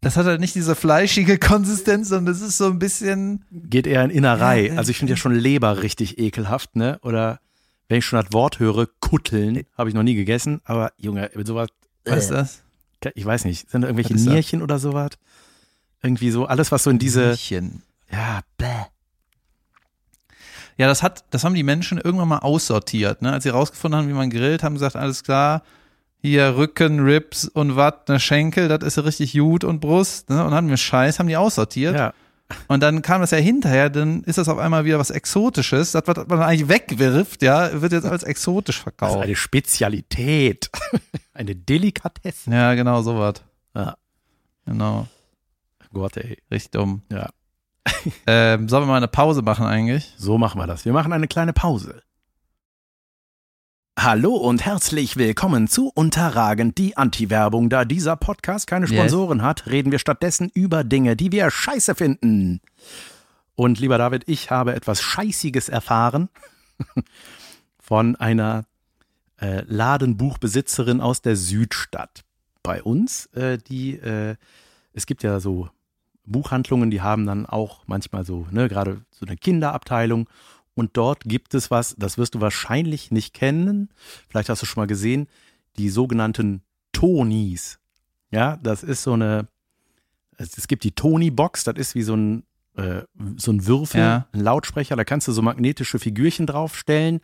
das hat halt nicht diese fleischige Konsistenz, sondern das ist so ein bisschen. Geht eher in Innerei. Ja, also ich finde ja schon Leber richtig ekelhaft, ne? Oder wenn ich schon das Wort höre, Kutteln, habe ich noch nie gegessen, aber Junge, sowas. Was ist das? Ich weiß nicht. Sind da irgendwelche Nierchen oder sowas? Irgendwie so, alles, was so in diese. Nierchen. Ja, bäh. Ja, das hat, das haben die Menschen irgendwann mal aussortiert, ne? Als sie rausgefunden haben, wie man grillt, haben sie gesagt, alles klar, hier Rücken, Rips und was, ne Schenkel, das ist ja richtig gut und Brust, ne? Und hatten wir Scheiß, haben die aussortiert. Ja. Und dann kam das ja hinterher, dann ist das auf einmal wieder was Exotisches. Das, was man eigentlich wegwirft, ja, wird jetzt als exotisch verkauft. Also eine Spezialität. eine Delikatesse. Ja, genau, sowas. Ja. Genau. Gott, ey. Richtig dumm. Ja. ähm, sollen wir mal eine Pause machen eigentlich? So machen wir das. Wir machen eine kleine Pause. Hallo und herzlich willkommen zu Unterragend die Anti-Werbung. Da dieser Podcast keine Sponsoren yes. hat, reden wir stattdessen über Dinge, die wir scheiße finden. Und lieber David, ich habe etwas Scheißiges erfahren von einer äh, Ladenbuchbesitzerin aus der Südstadt. Bei uns, äh, die, äh, es gibt ja so Buchhandlungen, die haben dann auch manchmal so, ne, gerade so eine Kinderabteilung und dort gibt es was, das wirst du wahrscheinlich nicht kennen, vielleicht hast du schon mal gesehen, die sogenannten Tonis. Ja, das ist so eine, es, es gibt die Tony-Box, das ist wie so ein, äh, so ein Würfel, Ja. ein Lautsprecher, da kannst du so magnetische Figürchen draufstellen.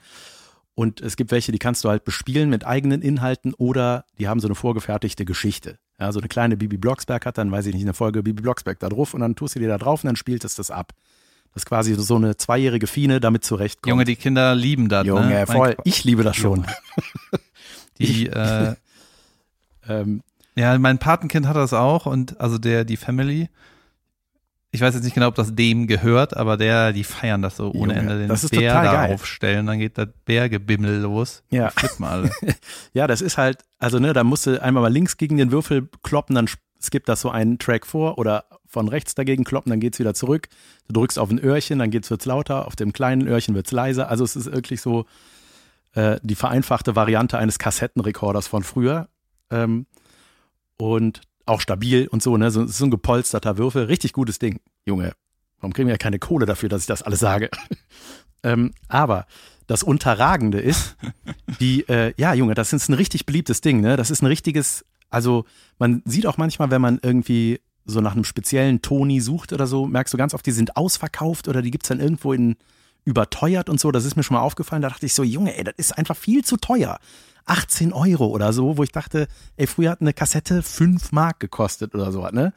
Und es gibt welche, die kannst du halt bespielen mit eigenen Inhalten oder die haben so eine vorgefertigte Geschichte. Ja, so eine kleine Bibi Blocksberg hat dann, weiß ich nicht, eine Folge Bibi Blocksberg da drauf und dann tust du dir da drauf und dann spielt es das ab. Das ist quasi so eine zweijährige Fine damit zurechtkommt. Junge, die Kinder lieben das. Junge, ne? voll. Ich liebe das schon. die, äh, Ähm, ja, mein Patenkind hat das auch und also der, die Family. Ich weiß jetzt nicht genau, ob das dem gehört, aber der, die feiern das so ohne Junge, Ende. Den das ist Bär total da geil. aufstellen, dann geht das Bärgebimmel los. Ja. Flippen alle. Ja, das ist halt, also ne, da musst du einmal mal links gegen den Würfel kloppen, dann skippt das so einen Track vor oder von rechts dagegen kloppen, dann geht's wieder zurück. Du drückst auf ein Öhrchen, dann geht's wird's lauter, auf dem kleinen Öhrchen wird's leiser. Also es ist wirklich so äh, die vereinfachte Variante eines Kassettenrekorders von früher. Ähm, und auch stabil und so, ne? So, es so ein gepolsterter Würfel. Richtig gutes Ding, Junge. Warum kriegen wir ja keine Kohle dafür, dass ich das alles sage? ähm, aber das Unterragende ist, die, äh, ja, Junge, das ist ein richtig beliebtes Ding, ne? Das ist ein richtiges, also man sieht auch manchmal, wenn man irgendwie so nach einem speziellen Toni sucht oder so, merkst du ganz oft, die sind ausverkauft oder die gibt's dann irgendwo in überteuert und so. Das ist mir schon mal aufgefallen. Da dachte ich so, Junge, ey, das ist einfach viel zu teuer. 18 Euro oder so, wo ich dachte, ey, früher hat eine Kassette 5 Mark gekostet oder so, ne?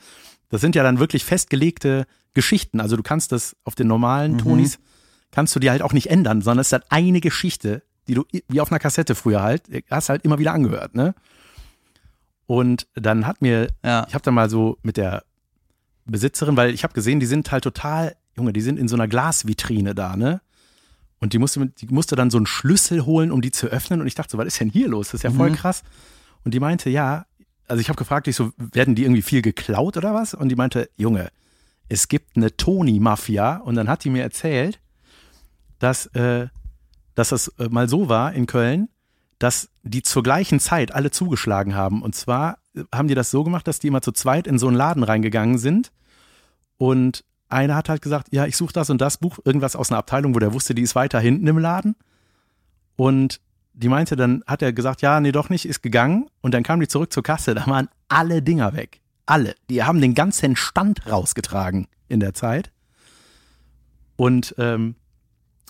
Das sind ja dann wirklich festgelegte Geschichten. Also du kannst das auf den normalen Mhm. Tonis, kannst du dir halt auch nicht ändern, sondern es ist halt eine Geschichte, die du, wie auf einer Kassette früher halt, hast halt immer wieder angehört, ne? Und dann hat mir, Ja. ich habe dann mal so mit der Besitzerin, weil ich habe gesehen, die sind halt total, Junge, die sind in so einer Glasvitrine da, ne? Und die musste, die musste dann so einen Schlüssel holen, um die zu öffnen. Und ich dachte so, was ist denn hier los? Das ist ja voll Mhm. krass. Und die meinte, ja, also ich habe gefragt, ich so, werden die irgendwie viel geklaut oder was? Und die meinte, Junge, es gibt eine Toni-Mafia. Und dann hat die mir erzählt, dass, äh, dass das äh, mal so war in Köln, dass die zur gleichen Zeit alle zugeschlagen haben. Und zwar äh, haben die das so gemacht, dass die immer zu zweit in so einen Laden reingegangen sind. Und einer hat halt gesagt, ja, ich suche das und das Buch, irgendwas aus einer Abteilung, wo der wusste, die ist weiter hinten im Laden. Und die meinte, dann hat er gesagt, ja, nee, doch nicht, ist gegangen. Und dann kam die zurück zur Kasse, da waren alle Dinger weg. Alle. Die haben den ganzen Stand rausgetragen in der Zeit. Und ähm,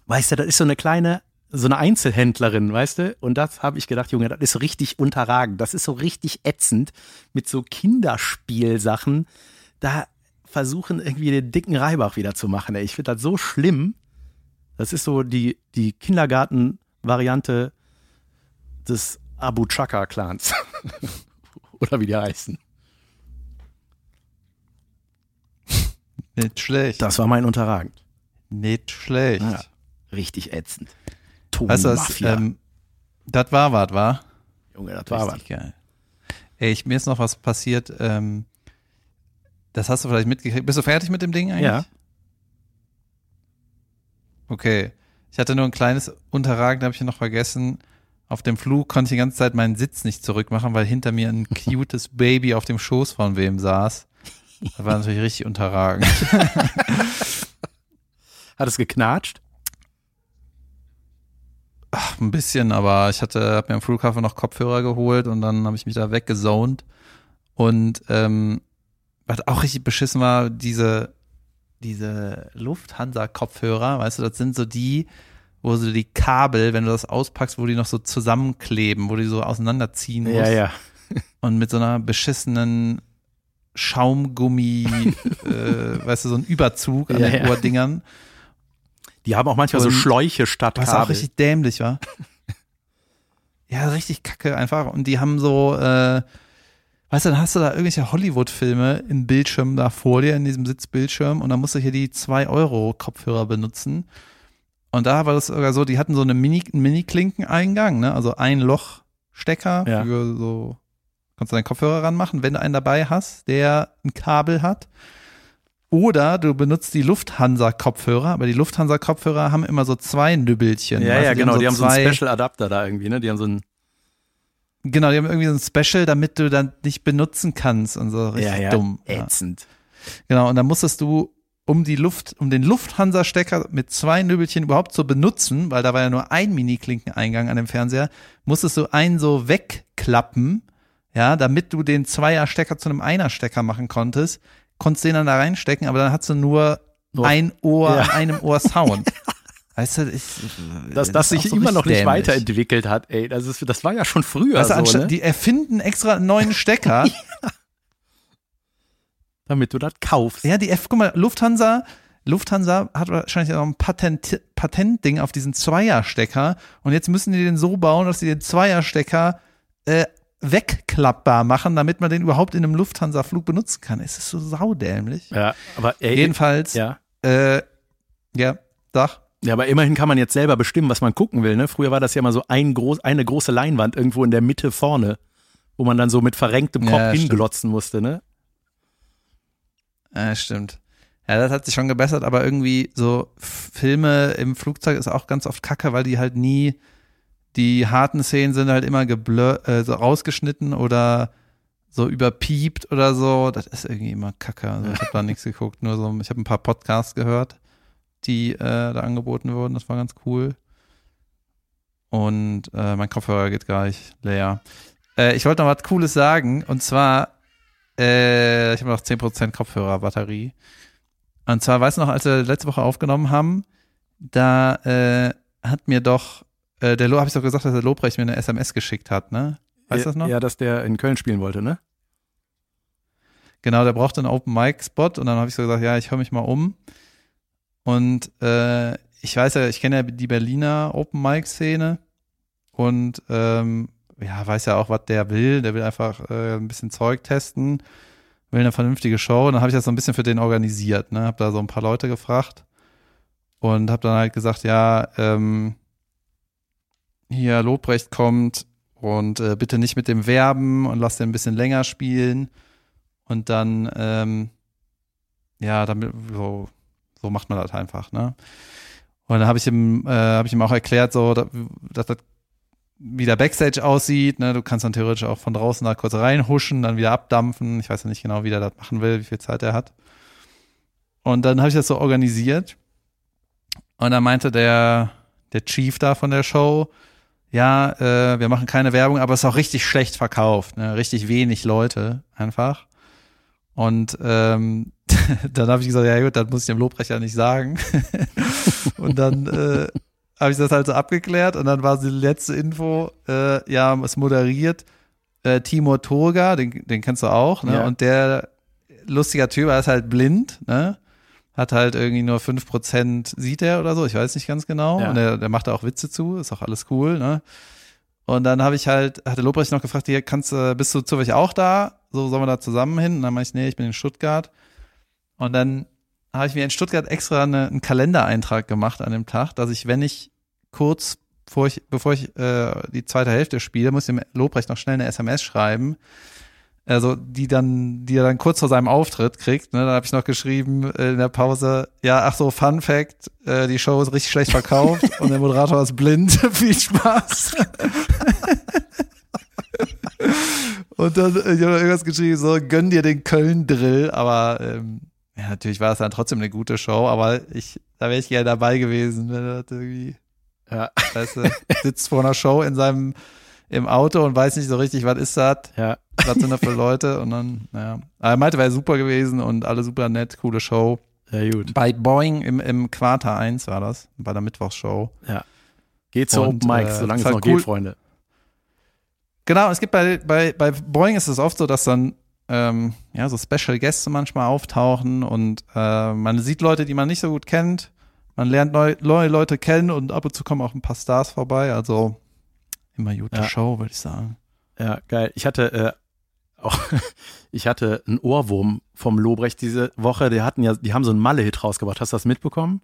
weißt du, das ist so eine kleine, so eine Einzelhändlerin, weißt du? Und das habe ich gedacht, Junge, das ist so richtig unterragend. Das ist so richtig ätzend mit so Kinderspielsachen. Da versuchen irgendwie den dicken Reibach wieder zu machen. Ey. Ich finde das so schlimm. Das ist so die, die Kindergarten-Variante des Abu Chaka-Clans. Oder wie die heißen. Nicht schlecht. Das war mein Unterragend. Nicht schlecht. Ja, richtig ätzend. Toni-Mafia. ähm, das war was, war? Junge, das war was. Geil. Ey, ich, mir ist noch was passiert, ähm, das hast du vielleicht mitgekriegt. Bist du fertig mit dem Ding eigentlich? Ja. Okay. Ich hatte nur ein kleines Unterragen, habe ich noch vergessen. Auf dem Flug konnte ich die ganze Zeit meinen Sitz nicht zurückmachen, weil hinter mir ein cutes Baby auf dem Schoß von wem saß. Das war natürlich richtig unterragend. Hat es geknatscht? Ach, ein bisschen, aber ich hatte, hab mir am Flughafen noch Kopfhörer geholt und dann habe ich mich da weggezoned. Und ähm, was auch richtig beschissen war, diese, diese Lufthansa-Kopfhörer, weißt du, das sind so die, wo so die Kabel, wenn du das auspackst, wo die noch so zusammenkleben, wo die so auseinanderziehen musst. Ja, ja. Und mit so einer beschissenen Schaumgummi, äh, weißt du, so ein Überzug an Ja, den ja. Ohrdingern. Die haben auch manchmal so Und Schläuche statt Was auch Kabel. richtig dämlich war. ja, richtig kacke einfach. Und die haben so, äh, weißt du, dann hast du da irgendwelche Hollywood-Filme im Bildschirm da vor dir, in diesem Sitzbildschirm, und dann musst du hier die 2-Euro-Kopfhörer benutzen. Und da war das sogar so, die hatten so eine Mini, einen Mini-Klinken-Eingang, ne? Also ein Lochstecker Ja. für so, kannst du deinen Kopfhörer ranmachen, wenn du einen dabei hast, der ein Kabel hat. Oder du benutzt die Lufthansa-Kopfhörer, aber die Lufthansa-Kopfhörer haben immer so zwei Nübbelchen. ja, ja, du, genau. so Die haben so einen Special Adapter da irgendwie, ne? Die haben so einen. Genau, die haben irgendwie so ein Special, damit du dann nicht benutzen kannst und so richtig ja, ja. dumm. Ja. Ätzend. Genau, und dann musstest du, um die Luft, um den Lufthansa-Stecker mit zwei Nübbelchen überhaupt zu benutzen, weil da war ja nur ein Mini-Klinkeneingang an dem Fernseher, musstest du einen so wegklappen, ja, damit du den Zweierstecker zu einem Einerstecker machen konntest, konntest den dann da reinstecken, aber dann hast du nur, Nur- ein Ohr, Ja. an einem Ohr Sound. weißt du, ich, Dass das sich so immer noch nicht dämlich. weiterentwickelt hat, ey, das, ist, das war ja schon früher Weißt so, ne? die erfinden extra einen neuen Stecker. damit du das kaufst. Ja, die F, guck mal, Lufthansa, Lufthansa hat wahrscheinlich auch ein Patent, Patentding auf diesen Zweierstecker und jetzt müssen die den so bauen, dass sie den Zweierstecker äh, wegklappbar machen, damit man den überhaupt in einem Lufthansa-Flug benutzen kann. Es ist so saudämlich. Ja, aber ey, Jedenfalls, ja. äh, ja, Dach. Ja, aber immerhin kann man jetzt selber bestimmen, was man gucken will. Ne? Früher war das ja mal so ein groß, eine große Leinwand irgendwo in der Mitte vorne, wo man dann so mit verrenktem Kopf Ja, hinglotzen musste. Ne? Ja, stimmt. Ja, das hat sich schon gebessert, aber irgendwie so Filme im Flugzeug ist auch ganz oft kacke, weil die halt nie, die harten Szenen sind halt immer geblur, äh, so rausgeschnitten oder so überpiept oder so. Das ist irgendwie immer kacke. Also ich habe da nichts geguckt, nur so, ich habe ein paar Podcasts gehört, die äh, da angeboten wurden. Das war ganz cool. Und äh, mein Kopfhörer geht gleich leer. Äh, ich wollte noch was Cooles sagen und zwar äh, ich habe noch 10% Kopfhörerbatterie. Und zwar, weißt du noch, als wir letzte Woche aufgenommen haben, da äh, hat mir doch, äh, der Lo, habe ich doch gesagt, dass der Lobrecht mir eine SMS geschickt hat, ne? Weißt du das noch? Ja, dass der in Köln spielen wollte, ne? Genau, der brauchte einen Open Mic Spot und dann habe ich so gesagt, ja, ich höre mich mal um. Und äh, ich weiß ja, ich kenne ja die Berliner Open Mic Szene und ähm, ja, weiß ja auch, was der will. Der will einfach äh, ein bisschen Zeug testen, will eine vernünftige Show. Und dann habe ich das so ein bisschen für den organisiert, ne? Hab da so ein paar Leute gefragt und habe dann halt gesagt, ja, ähm, hier Lobrecht kommt und äh, bitte nicht mit dem Werben und lass den ein bisschen länger spielen. Und dann, ähm, ja, damit, so, so macht man das einfach, ne? Und dann habe ich ihm, äh, habe ich ihm auch erklärt, so, da- dass das wie der Backstage aussieht, ne? Du kannst dann theoretisch auch von draußen da kurz reinhuschen, dann wieder abdampfen. Ich weiß ja nicht genau, wie der das machen will, wie viel Zeit er hat. Und dann habe ich das so organisiert. Und dann meinte der, der Chief da von der Show, ja, äh, wir machen keine Werbung, aber es ist auch richtig schlecht verkauft, ne? richtig wenig Leute einfach. Und ähm, dann habe ich gesagt, ja gut, das muss ich dem Lobrecher nicht sagen. und dann äh, habe ich das halt so abgeklärt und dann war die letzte Info, äh, ja, es moderiert äh, Timur Turga, den, den kennst du auch, ne? Ja. Und der lustiger Typ, er ist halt blind, ne? Hat halt irgendwie nur 5% sieht er oder so, ich weiß nicht ganz genau. Ja. Und der, der macht da auch Witze zu, ist auch alles cool, ne? Und dann habe ich halt, hatte Lobrecht noch gefragt, hier, kannst du, bist du zufällig auch da? So sollen wir da zusammen hin? Und dann meinte ich, nee, ich bin in Stuttgart. Und dann habe ich mir in Stuttgart extra eine, einen Kalendereintrag gemacht an dem Tag, dass ich, wenn ich kurz bevor ich, bevor ich äh, die zweite Hälfte spiele, muss ich dem Lobrecht noch schnell eine SMS schreiben. Also die dann, die er dann kurz vor seinem Auftritt kriegt. Ne? Dann habe ich noch geschrieben äh, in der Pause, ja, ach so, Fun Fact, äh, die Show ist richtig schlecht verkauft und der Moderator ist blind. Viel Spaß. und dann, äh, ich habe irgendwas geschrieben, so, gönn dir den Köln-Drill, aber ähm, ja, natürlich war es dann trotzdem eine gute Show, aber ich, da wäre ich gerne dabei gewesen, wenn er irgendwie Ja, Weißt du, sitzt vor einer Show in seinem im Auto und weiß nicht so richtig, was ist das, ja. was sind da für Leute und dann, naja. Aber er meinte, wäre super gewesen und alle super nett, coole Show. Ja, gut. Bei Boeing im, im Quarter 1 war das, bei der Mittwochsshow. Geht zu Und, Open Mics, äh, solange es halt noch cool. geht, Freunde. Genau, es gibt bei, bei, bei Boeing ist es oft so, dass dann ähm, ja so Special Gäste manchmal auftauchen und äh, man sieht Leute, die man nicht so gut kennt. Man lernt neu, neue Leute kennen und ab und zu kommen auch ein paar Stars vorbei. Also immer gute Ja. Show, würde ich sagen. Ja, geil. Ich hatte äh, auch, ich hatte einen Ohrwurm vom Lobrecht diese Woche. Die hatten ja, die haben so einen Malle-Hit rausgebracht. Hast du das mitbekommen?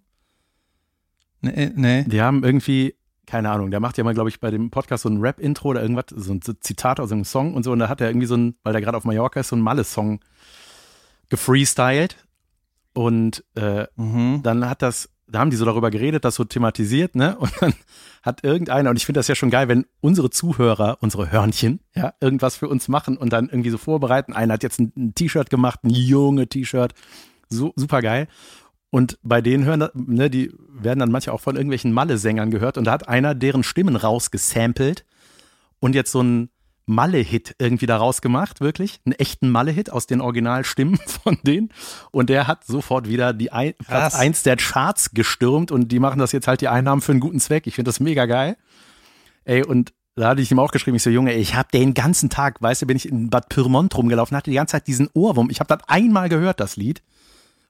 Nee, nee. Die haben irgendwie, keine Ahnung, der macht ja mal, glaube ich, bei dem Podcast so ein Rap-Intro oder irgendwas, so ein Zitat aus einem Song und so. Und da hat er irgendwie so ein, weil der gerade auf Mallorca ist, so einen Malle-Song gefreestylt. Und äh, Mhm. dann hat das, da haben die so darüber geredet, das so thematisiert, ne? Und dann hat irgendeiner, und ich finde das ja schon geil, wenn unsere Zuhörer, unsere Hörnchen, ja, irgendwas für uns machen und dann irgendwie so vorbereiten. Einer hat jetzt ein, ein T-Shirt gemacht, ein junge T-Shirt, so super geil. Und bei denen hören, ne, die werden dann manchmal auch von irgendwelchen Malle-Sängern gehört und da hat einer deren Stimmen rausgesampelt und jetzt so ein Malle-Hit irgendwie daraus gemacht, wirklich. Einen echten Malle-Hit aus den Originalstimmen von denen. Und der hat sofort wieder die ein Platz 1 der Charts gestürmt und die machen das jetzt halt die Einnahmen für einen guten Zweck. Ich finde das mega geil. Ey, und da hatte ich ihm auch geschrieben, ich so, Junge, ich habe den ganzen Tag, weißt du, bin ich in Bad Pyrmont rumgelaufen, hatte die ganze Zeit diesen Ohrwurm. Ich habe das einmal gehört, das Lied.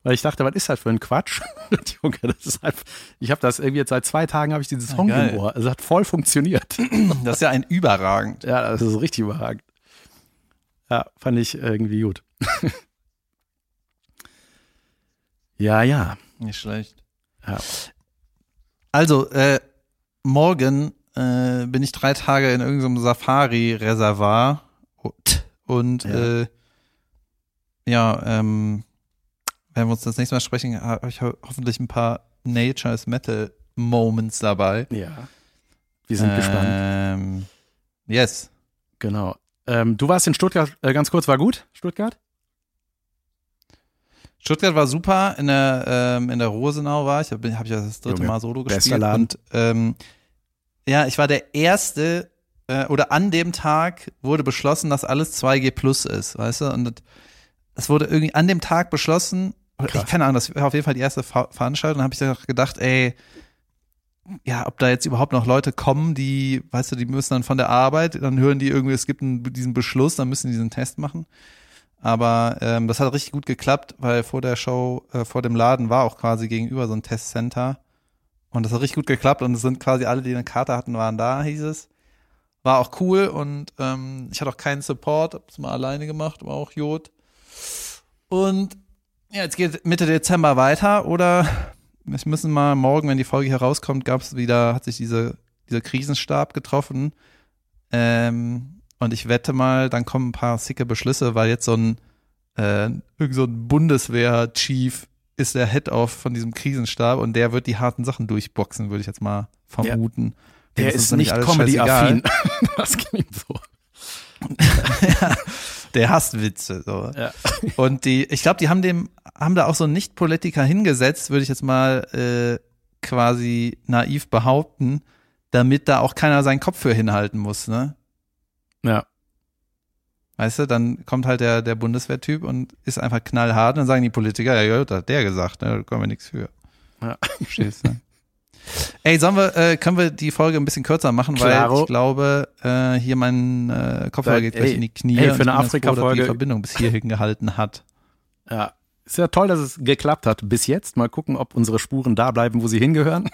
Weil ich dachte, was ist das für ein Quatsch? Junge, das ist halt, ich habe das irgendwie jetzt seit zwei Tagen habe ich diesen Song ja, im Ohr. Also hat voll funktioniert. Das ist ja ein überragend. Ja, das ist richtig überragend. Ja, fand ich irgendwie gut. ja, ja. Nicht schlecht. Ja. Also, äh, morgen äh, bin ich drei Tage in irgendeinem Safari-Reservoir und, und ja. Äh, ja, ähm, wenn wir uns das nächste Mal sprechen, habe ich ho hoffentlich ein paar Nature's Metal Moments dabei. Ja. Wir sind ähm, gespannt. Yes. Genau. Ähm, du warst in Stuttgart, äh, ganz kurz, war gut, Stuttgart? Stuttgart war super, in der, ähm, in der Rosenau war ich, habe hab ich das dritte Junge, Mal Solo gespielt. Und ähm, ja, ich war der Erste, äh, oder an dem Tag wurde beschlossen, dass alles 2G plus ist, weißt du? Und es wurde irgendwie an dem Tag beschlossen, Krass. Ich keine Ahnung, das war auf jeden Fall die erste Ver Veranstaltung. Da habe ich gedacht, ey, ja, ob da jetzt überhaupt noch Leute kommen, die, weißt du, die müssen dann von der Arbeit, dann hören die irgendwie, es gibt einen, diesen Beschluss, dann müssen die diesen Test machen. Aber ähm, das hat richtig gut geklappt, weil vor der Show, äh, vor dem Laden war auch quasi gegenüber so ein Testcenter. Und das hat richtig gut geklappt und es sind quasi alle, die eine Karte hatten, waren da, hieß es. War auch cool und ähm, ich hatte auch keinen Support, hab's mal alleine gemacht, war auch Jod. Und ja, jetzt geht Mitte Dezember weiter oder wir müssen mal morgen, wenn die Folge herauskommt, gab es wieder, hat sich diese, dieser Krisenstab getroffen. Ähm, und ich wette mal, dann kommen ein paar sicke Beschlüsse, weil jetzt so ein, äh, irgend so ein Bundeswehr-Chief ist der Head-Off von diesem Krisenstab und der wird die harten Sachen durchboxen, würde ich jetzt mal vermuten. Ja. Der ist nicht Comedy-affin. das klingt so. ja, der hasst Witze. So. Ja. Und die, ich glaube, die haben dem, haben da auch so einen Nicht-Politiker hingesetzt, würde ich jetzt mal äh, quasi naiv behaupten, damit da auch keiner seinen Kopf für hinhalten muss, ne? Ja. Weißt du, dann kommt halt der, der Bundeswehrtyp und ist einfach knallhart und dann sagen die Politiker, ja, ja, das hat der gesagt, ne, da können wir nichts für. Ja. Verstehst du? Ey, sollen wir, äh, können wir die Folge ein bisschen kürzer machen, Klaro. weil ich glaube, äh, hier mein äh, Kopfhörer geht gleich in die Knie. Ey, für eine Afrika-Folge. Die Verbindung bis hierhin gehalten hat. Ja, ist ja toll, dass es geklappt hat bis jetzt. Mal gucken, ob unsere Spuren da bleiben, wo sie hingehören.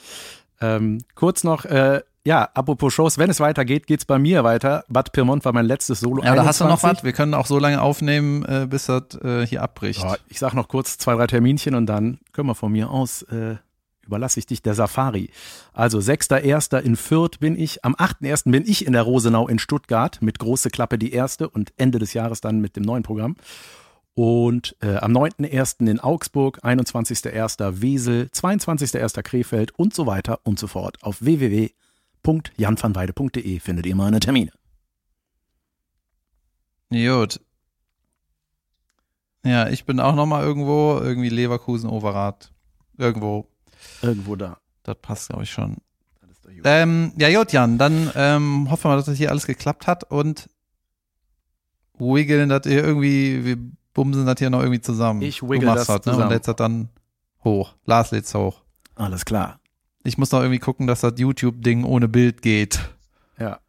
ähm, kurz noch, äh, ja, apropos Shows, wenn es weitergeht, geht's bei mir weiter. Bad Pyrmont war mein letztes Solo. Ja, da hast du noch was. Wir können auch so lange aufnehmen, äh, bis das äh, hier abbricht. Ja, ich sag noch kurz zwei, drei Terminchen und dann können wir von mir aus äh, überlasse ich dich der Safari. Also 6.1. in Fürth bin ich, am 8.1. bin ich in der Rosenau in Stuttgart mit große Klappe die erste und Ende des Jahres dann mit dem neuen Programm. Und äh, am 9.1. in Augsburg, 21.1. Wesel, 22.1. Krefeld und so weiter und so fort. Auf www.janvanweide.de findet ihr meine Termine. Gut. Ja, ich bin auch nochmal irgendwo, irgendwie Leverkusen, Overath. Irgendwo Irgendwo da. Das passt, glaube ich, schon. Ähm, ja, gut, Jan, dann ähm, hoffen wir, dass das hier alles geklappt hat und wiggeln das hier irgendwie, wir bumsen das hier noch irgendwie zusammen. Ich wiggle das halt, ne? Und lädst das dann hoch. Lars lädt's hoch. Alles klar. Ich muss noch irgendwie gucken, dass das YouTube-Ding ohne Bild geht. Ja.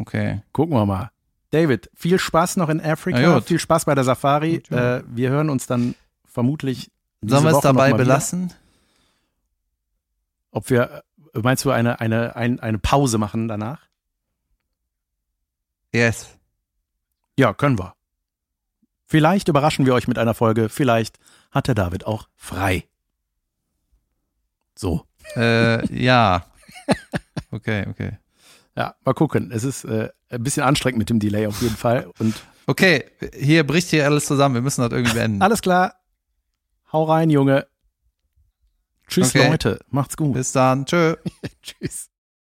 Okay. Gucken wir mal. David, viel Spaß noch in Afrika. Ja, viel Spaß bei der Safari. Gut, äh, wir hören uns dann vermutlich. Sollen wir es dabei belassen? Wieder ob wir, äh, meinst du, eine, eine, ein, eine Pause machen danach? Yes. Ja, können wir. Vielleicht überraschen wir euch mit einer Folge, vielleicht hat der David auch frei. So. Äh, ja. Okay, okay. Ja, mal gucken. Es ist äh, ein bisschen anstrengend mit dem Delay auf jeden Fall. Und okay, hier bricht hier alles zusammen. Wir müssen das irgendwie beenden. Alles klar. Hau rein, Junge. Tschüss, okay. Leute. Macht's gut. Bis dann. Tschö. Tschüss.